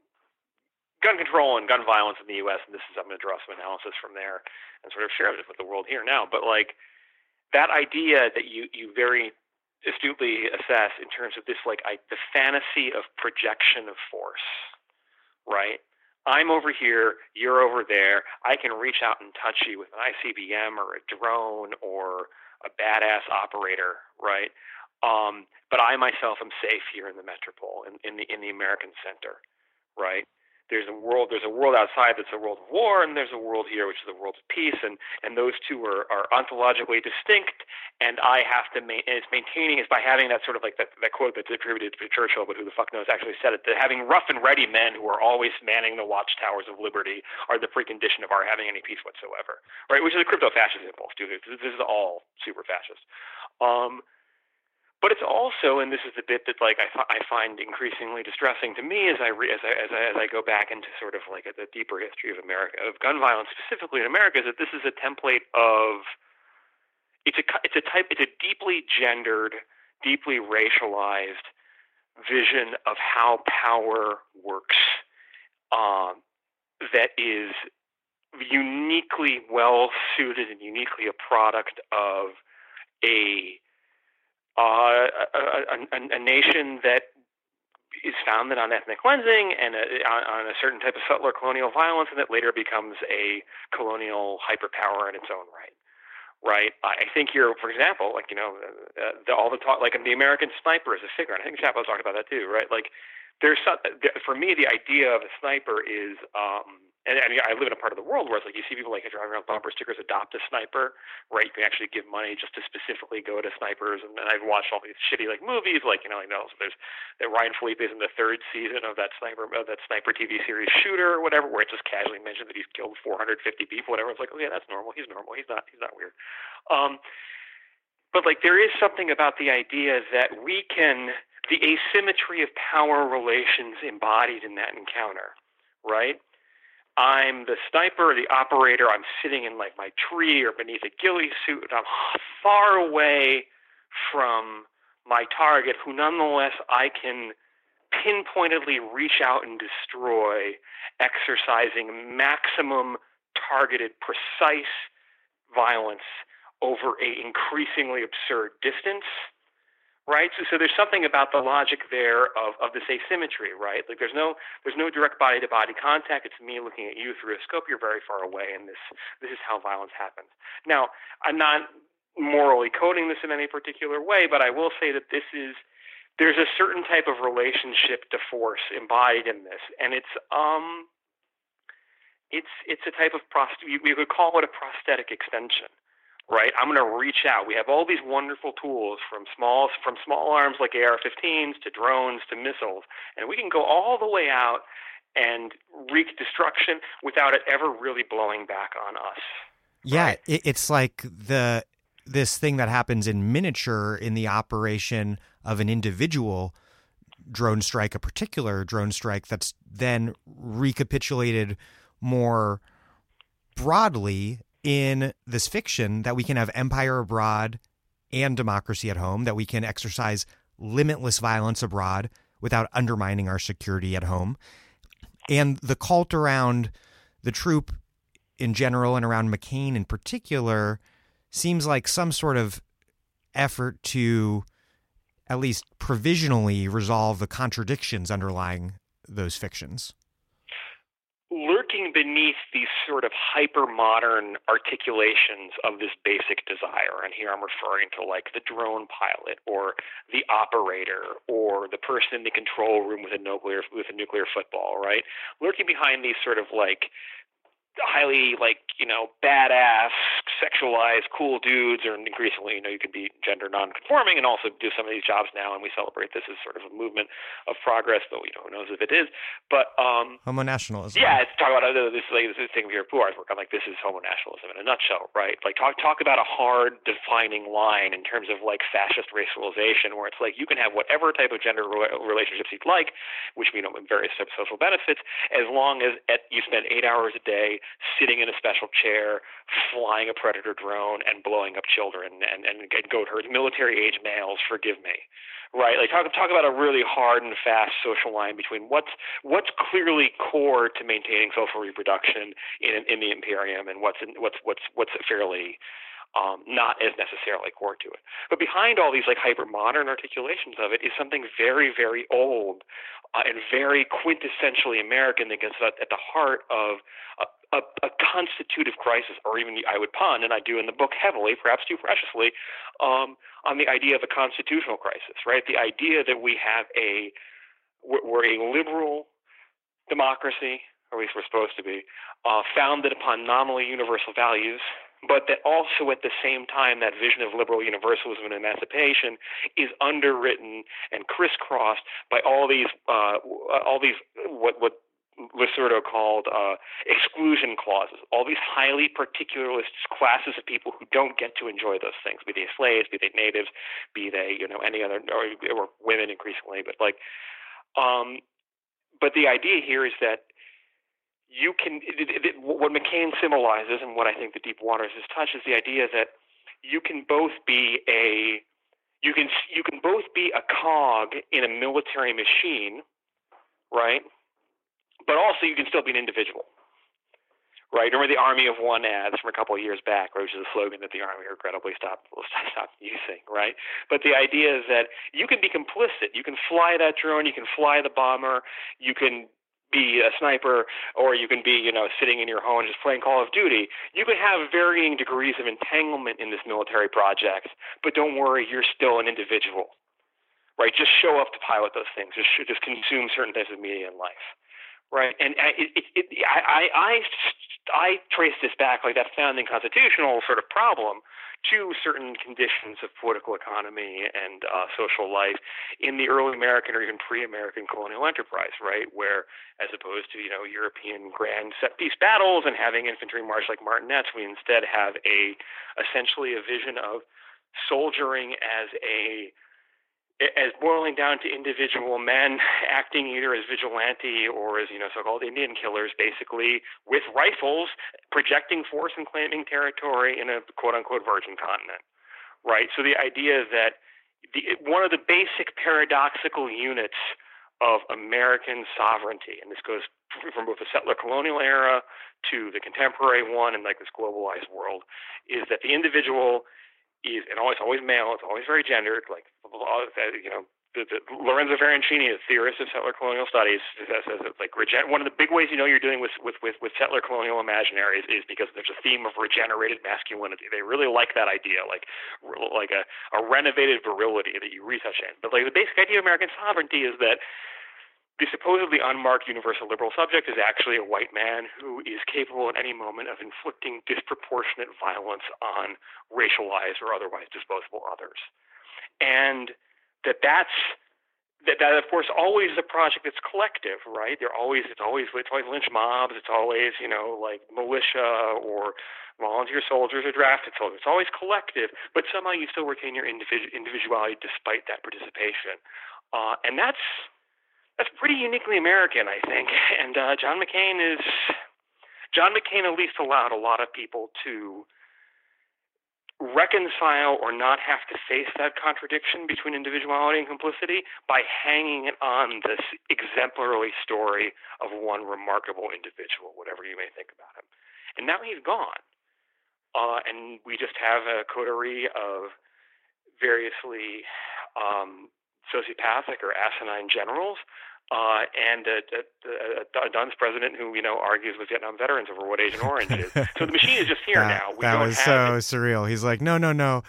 gun control and gun violence in the U.S. And this is I'm going to draw some analysis from there and sort of share it with the world here now. But like that idea that you you very astutely assess in terms of this like I, the fantasy of projection of force, right? I'm over here, you're over there. I can reach out and touch you with an ICBM or a drone or a badass operator, right? Um, but I myself am safe here in the metropole, in, in the in the American center, right? There's a world there's a world outside that's a world of war and there's a world here which is a world of peace and and those two are, are ontologically distinct and I have to ma- and it's maintaining is by having that sort of like that, that quote that's attributed to Churchill but who the fuck knows actually said it that having rough and ready men who are always manning the watchtowers of liberty are the precondition of our having any peace whatsoever right? Which is a crypto fascist impulse too this is all super fascist um, but it's also, and this is the bit that like I, I find increasingly distressing to me as I, re- as I as I as I go back into sort of like a, the deeper history of America of gun violence specifically in America is that this is a template of it's a it's a type it's a deeply gendered, deeply racialized vision of how power works um, that is uniquely well suited and uniquely a product of a uh, a, a, a, nation that is founded on ethnic cleansing and a, on, on a certain type of settler colonial violence, and that later becomes a colonial hyperpower in its own right. Right. I think here, for example, like you know, uh, the, all the talk, like the American sniper is a figure, and I think Chapo talked about that too, right? Like, there's some, for me, the idea of a sniper is um, and I I live in a part of the world where it's like you see people like driving around bumper stickers, adopt a sniper, right? You can actually give money just to specifically go to snipers. And, and I've watched all these shitty like movies, like you know, you know, so there's that Ryan Phillippe is in the third season of that sniper, of that sniper TV series Shooter or whatever, where it just casually mentioned that he's killed 450 people, whatever. It's like, oh yeah, that's normal. He's normal. He's not. He's not weird. Um, but like there is something about the idea that we can the asymmetry of power relations embodied in that encounter, right? I'm the sniper, the operator. I'm sitting in like my tree or beneath a ghillie suit. And I'm far away from my target, who nonetheless I can pinpointedly reach out and destroy, exercising maximum targeted, precise violence over a increasingly absurd distance right? So, so there's something about the logic there of, of this asymmetry, right? Like there's no there's no direct body to body contact. It's me looking at you through a scope. You're very far away, and this this is how violence happens. Now, I'm not morally coding this in any particular way, but I will say that this is there's a certain type of relationship to force embodied in this, and it's um it's it's a type of prost we could call it a prosthetic extension right? I'm going to reach out. We have all these wonderful tools from small from small arms like AR-15s to drones to missiles, and we can go all the way out and wreak destruction without it ever really blowing back on us. Yeah, right? it's like the this thing that happens in miniature in the operation of an individual drone strike, a particular drone strike that's then recapitulated more broadly in this fiction that we can have empire abroad and democracy at home, that we can exercise limitless violence abroad without undermining our security at home. And the cult around the troop in general and around McCain in particular seems like some sort of effort to at least provisionally resolve the contradictions underlying those fictions lurking beneath these sort of hyper modern articulations of this basic desire. And here I'm referring to like the drone pilot or the operator or the person in the control room with a nuclear with a nuclear football, right? Lurking behind these sort of like highly like you know badass sexualized cool dudes or increasingly you know you can be gender non-conforming and also do some of these jobs now and we celebrate this as sort of a movement of progress but you know who knows if it is. But um homo nationalism. yeah it's talk about uh, this like this thing here Puar's work. On like this is homo nationalism in a nutshell right? Like talk talk about a hard defining line in terms of like fascist racialization where it's like you can have whatever type of gender relationships you'd like which we know various types of social benefits as long as at, you spend eight hours a day sitting in a special chair, flying a predator drone, and blowing up children and, and, and goat herds, military age males, forgive me. Right, like talk talk about a really hard and fast social line between what's what's clearly core to maintaining social reproduction in in the Imperium and what's in, what's what's what's fairly um, not as necessarily core to it. But behind all these like hyper modern articulations of it is something very, very old uh, and very quintessentially American that gets at, at the heart of a, a, a constitutive crisis, or even I would pun, and I do in the book heavily, perhaps too preciously, um, on the idea of a constitutional crisis, right? The idea that we have a we're a liberal democracy, or at least we're supposed to be, uh, founded upon nominally universal values, but that also at the same time that vision of liberal universalism and emancipation is underwritten and crisscrossed by all these uh, all these what what called uh, exclusion clauses, all these highly particularist classes of people who don't get to enjoy those things, be they slaves, be they natives, be they you know any other or, or women increasingly, but like, um, but the idea here is that you can it, it, what McCain symbolizes, and what I think the Deep Waters has touched is the idea that you can both be a you can you can both be a cog in a military machine, right? But also you can still be an individual, right? Remember the Army of One ads from a couple of years back, which is a slogan that the Army regrettably stopped stopped using, right? But the idea is that you can be complicit. You can fly that drone. You can fly the bomber. You can be a sniper or you can be, you know, sitting in your home just playing Call of Duty. You can have varying degrees of entanglement in this military project, but don't worry, you're still an individual. Right? Just show up to pilot those things. Just just consume certain types of media in life. Right? And it, it, it, I, I I trace this back like that founding constitutional sort of problem to certain conditions of political economy and uh, social life in the early American or even pre-American colonial enterprise, right? Where, as opposed to you know European grand set piece battles and having infantry march like martinets, we instead have a essentially a vision of soldiering as a as boiling down to individual men acting either as vigilante or as you know so-called Indian killers, basically with rifles, projecting force and claiming territory in a quote-unquote virgin continent, right? So the idea that the, one of the basic paradoxical units of American sovereignty, and this goes from both the settler colonial era to the contemporary one and like this globalized world, is that the individual is and always always male. It's always very gendered. Like you know, the, the, Lorenzo Veracini, a theorist of settler colonial studies, says, that like regen- one of the big ways you know you're dealing with, with, with, with settler colonial imaginaries is because there's a theme of regenerated masculinity. They really like that idea, like like a, a renovated virility that you retouch in. But like the basic idea of American sovereignty is that the supposedly unmarked universal liberal subject is actually a white man who is capable at any moment of inflicting disproportionate violence on racialized or otherwise disposable others. And that that's that, that of course always a project that's collective, right? They're always it's always it's always lynch mobs, it's always, you know, like militia or volunteer soldiers or drafted soldiers. It's always collective, but somehow you still retain your individu- individuality despite that participation. Uh, and that's that's pretty uniquely American, I think. And uh, John McCain is John McCain at least allowed a lot of people to reconcile or not have to face that contradiction between individuality and complicity by hanging it on this exemplary story of one remarkable individual, whatever you may think about him. And now he's gone. Uh, and we just have a coterie of variously um, sociopathic or asinine generals uh, and a, a, a, Dunn's president who you know argues with Vietnam veterans over what Agent Orange is. so the machine is just here that, now. We that was so it. surreal. He's like, no, no, no.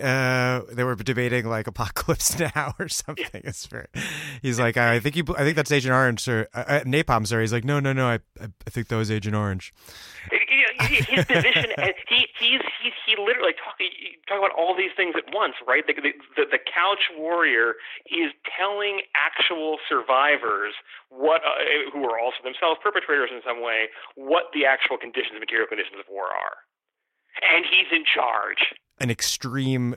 Uh, they were debating like Apocalypse Now or something. Yeah. It's very. He's like, I think you. I think that's Agent Orange or uh, uh, Napalm. Sorry. He's like, no, no, no. I, I think that was Agent Orange his position, he he's he's he literally talk talk about all these things at once, right? The, the the couch warrior is telling actual survivors what uh, who are also themselves perpetrators in some way what the actual conditions, material conditions of war are, and he's in charge. An extreme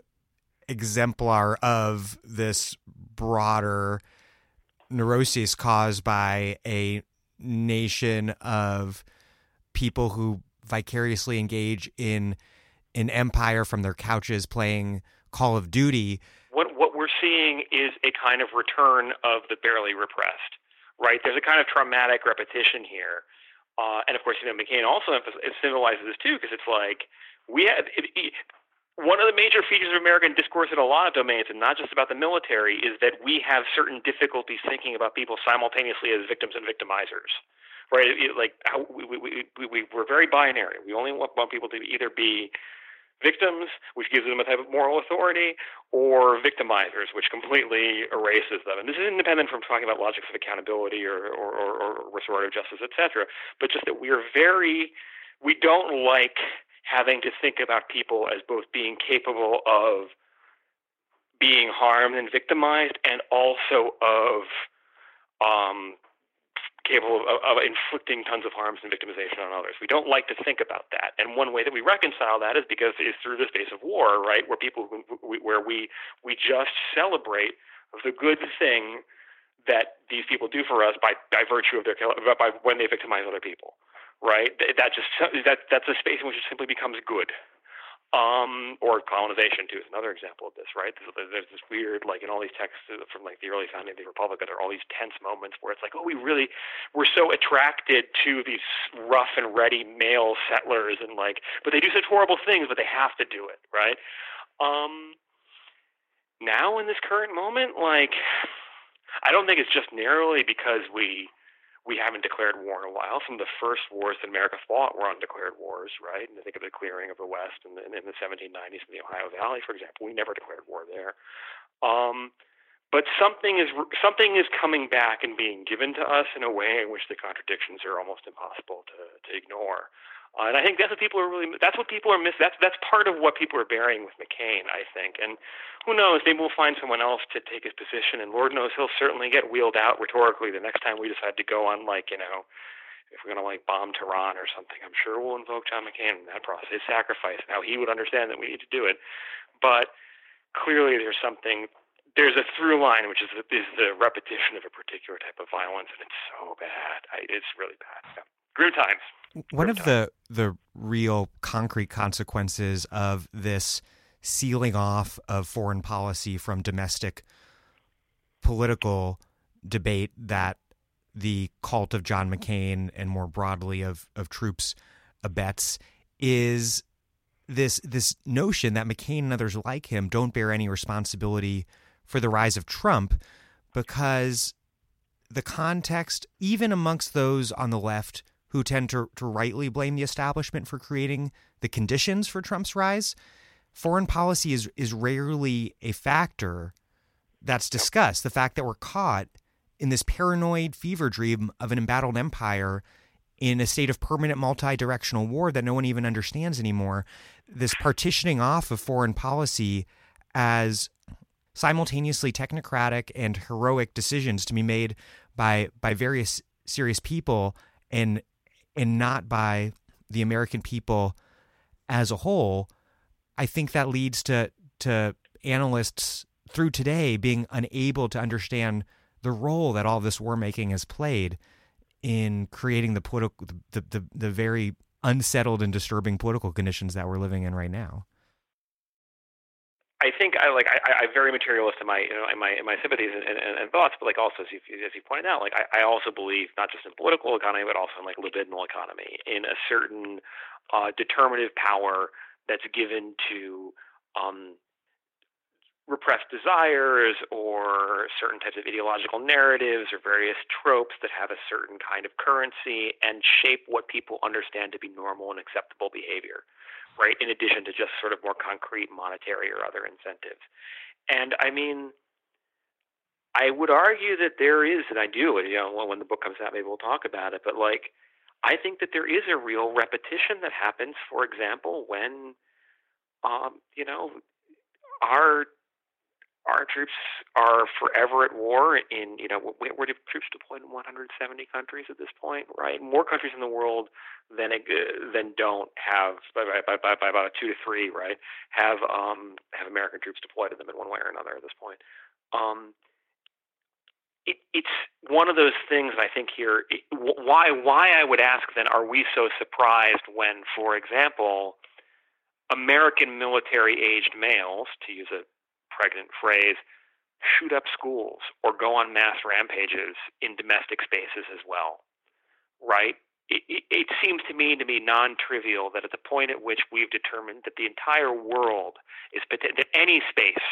exemplar of this broader neurosis caused by a nation of people who vicariously engage in an empire from their couches playing Call of Duty. What what we're seeing is a kind of return of the barely repressed, right? There's a kind of traumatic repetition here, uh, and of course, you know, McCain also symbolizes this too because it's like we have. It, it, one of the major features of American discourse in a lot of domains, and not just about the military, is that we have certain difficulties thinking about people simultaneously as victims and victimizers right? Like how we, we, we, we, we're very binary. We only want, want people to either be victims, which gives them a type of moral authority, or victimizers, which completely erases them. And this is independent from talking about logics of accountability or, or, or, or restorative justice, etc. But just that we are very, we don't like having to think about people as both being capable of being harmed and victimized, and also of um, capable of, of, inflicting tons of harms and victimization on others. We don't like to think about that, and one way that we reconcile that is because is through the space of war, right? Where people where we we just celebrate the good thing that these people do for us by by virtue of their by when they victimize other people, right? That just that that's a space in which it simply becomes good um, or colonization too is another example of this, right? There's, this weird, like in all these texts from like the early founding of the republic, there are all these tense moments where it's like, oh, we really, we're so attracted to these rough and ready male settlers, and like, but they do such horrible things, but they have to do it, right? Um, now in this current moment, like, I don't think it's just narrowly because we we haven't declared war in a while. Some of the first wars that America fought were undeclared wars, right? And I think of the clearing of the West in the, in the 1790s in the Ohio Valley, for example. We never declared war there. Um, but something is something is coming back and being given to us in a way in which the contradictions are almost impossible to, to ignore. Uh, and I think that's what people are really that's what people are missing. That's that's part of what people are bearing with McCain, I think. And who knows? Maybe we'll find someone else to take his position, and Lord knows he'll certainly get wheeled out rhetorically the next time we decide to go on, like you know, if we're going to like bomb Tehran or something. I'm sure we'll invoke John McCain in that process, his sacrifice, and how he would understand that we need to do it. But clearly, there's something. There's a through line, which is the, is the repetition of a particular type of violence, and it's so bad. I, it's really bad. Yeah. Grim times. One of the the real concrete consequences of this sealing off of foreign policy from domestic political debate that the cult of John McCain and more broadly of of troops abets is this this notion that McCain and others like him don't bear any responsibility for the rise of Trump because the context even amongst those on the left who tend to, to rightly blame the establishment for creating the conditions for Trump's rise, foreign policy is, is rarely a factor that's discussed. The fact that we're caught in this paranoid fever dream of an embattled empire in a state of permanent multi directional war that no one even understands anymore, this partitioning off of foreign policy as simultaneously technocratic and heroic decisions to be made by by various serious people and and not by the American people as a whole, I think that leads to to analysts through today being unable to understand the role that all this war making has played in creating the political the, the, the very unsettled and disturbing political conditions that we're living in right now. I think I like I, I very materialist in my you know in my in my sympathies and, and, and thoughts, but like also as you, as you pointed out, like I, I also believe not just in political economy, but also in like libidinal economy, in a certain uh, determinative power that's given to um, repressed desires or certain types of ideological narratives or various tropes that have a certain kind of currency and shape what people understand to be normal and acceptable behavior right? In addition to just sort of more concrete monetary or other incentives. And I mean, I would argue that there is, and I do, you know, when the book comes out, maybe we'll talk about it, but like, I think that there is a real repetition that happens, for example, when, um, you know, our our troops are forever at war in you know where, do troops deployed in 170 countries at this point right? More countries in the world than than don't have by, by, by, by about two to three right have um have American troops deployed in them in one way or another at this point. Um it, it's one of those things I think here it, why why I would ask then are we so surprised when for example American military aged males to use a pregnant phrase, shoot up schools or go on mass rampages in domestic spaces as well, right? It, it, it, seems to me to be non-trivial that at the point at which we've determined that the entire world is that any space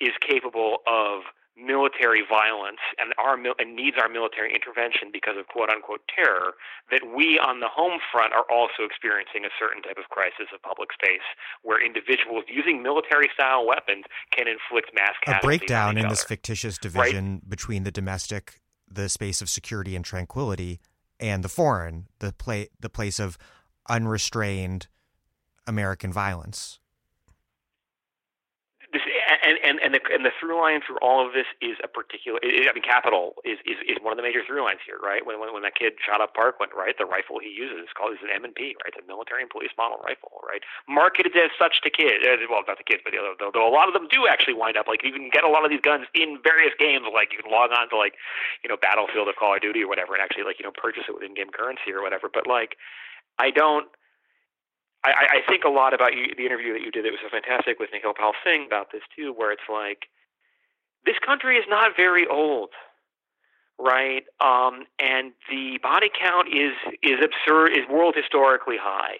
is capable of military violence and our and needs our military intervention because of quote unquote terror that we on the home front are also experiencing a certain type of crisis of public space where individuals using military style weapons can inflict mass a breakdown in other. this fictitious division right? between the domestic the space of security and tranquility and the foreign the play the place of unrestrained american violence and and and the and the through line through all of this is a particular. I mean, Capital is, is is one of the major through lines here, right? When when when that kid shot up Parkland, right? The rifle he uses is called is an M and P, right? A military and police model rifle, right? Marketed as such to kids. Uh, well, not the kids, but the other. Though, though a lot of them do actually wind up like you can get a lot of these guns in various games. Like you can log on to like you know Battlefield or Call of Duty or whatever, and actually like you know purchase it with in-game currency or whatever. But like, I don't. I, I think a lot about you, the interview that you did that was so fantastic with Nikhil Pal Singh about this too, where it's like this country is not very old, right? Um, and the body count is is absurd, is world historically high,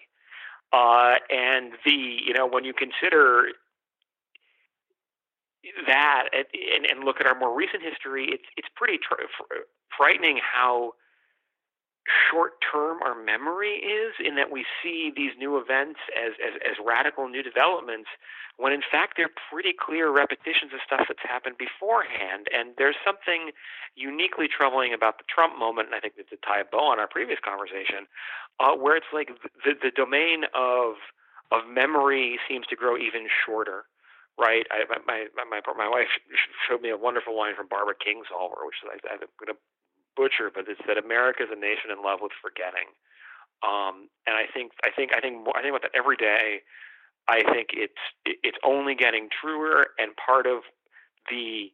uh, and the you know when you consider that and, and look at our more recent history, it's it's pretty tr- frightening how short term our memory is in that we see these new events as, as, as radical new developments when in fact they're pretty clear repetitions of stuff that's happened beforehand. And there's something uniquely troubling about the Trump moment, and I think that to tie a bow on our previous conversation, uh, where it's like the, the domain of of memory seems to grow even shorter right? I, my, my my wife showed me a wonderful line from Barbara Kingsolver, which is I, I'm going to butcher, but it's that America is a nation in love with forgetting. Um, and I think I think I think I think about that every day. I think it's it's only getting truer, and part of the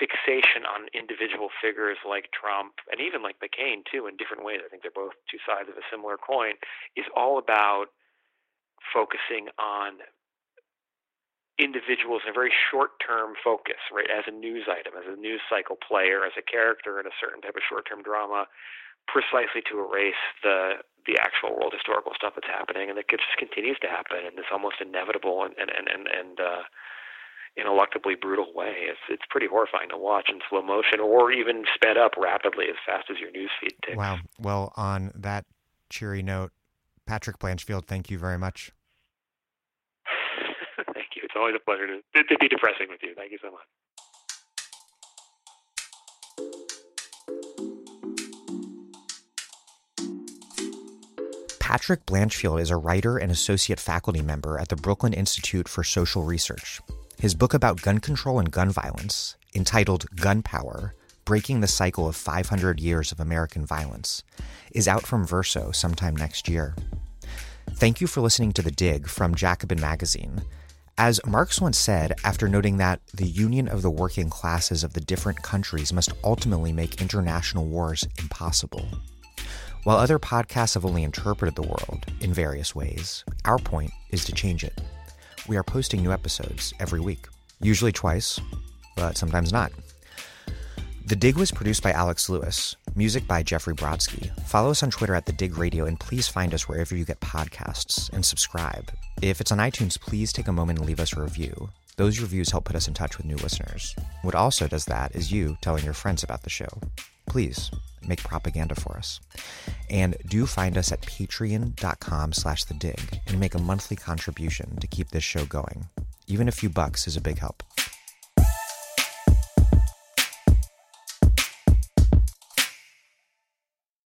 fixation on individual figures like Trump and even like McCain too, in different ways. I think they're both two sides of a similar coin. Is all about focusing on individuals in a very short term focus, right? As a news item, as a news cycle player, as a character in a certain type of short term drama, precisely to erase the the actual world historical stuff that's happening and that just continues to happen in this almost inevitable and and and and, and uh ineluctably brutal way. It's it's pretty horrifying to watch in slow motion or even sped up rapidly as fast as your news feed ticks. Wow. Well, on that cheery note, Patrick Blanchfield, thank you very much. It's always a pleasure to, to be depressing with you. Thank you so much. Patrick Blanchfield is a writer and associate faculty member at the Brooklyn Institute for Social Research. His book about gun control and gun violence, entitled Gun Power Breaking the Cycle of 500 Years of American Violence, is out from Verso sometime next year. Thank you for listening to The Dig from Jacobin Magazine. As Marx once said, after noting that the union of the working classes of the different countries must ultimately make international wars impossible. While other podcasts have only interpreted the world in various ways, our point is to change it. We are posting new episodes every week, usually twice, but sometimes not. The Dig was produced by Alex Lewis, music by Jeffrey Brodsky. Follow us on Twitter at The Dig Radio and please find us wherever you get podcasts and subscribe. If it's on iTunes, please take a moment and leave us a review. Those reviews help put us in touch with new listeners. What also does that is you telling your friends about the show. Please make propaganda for us. And do find us at patreon.com slash the dig and make a monthly contribution to keep this show going. Even a few bucks is a big help.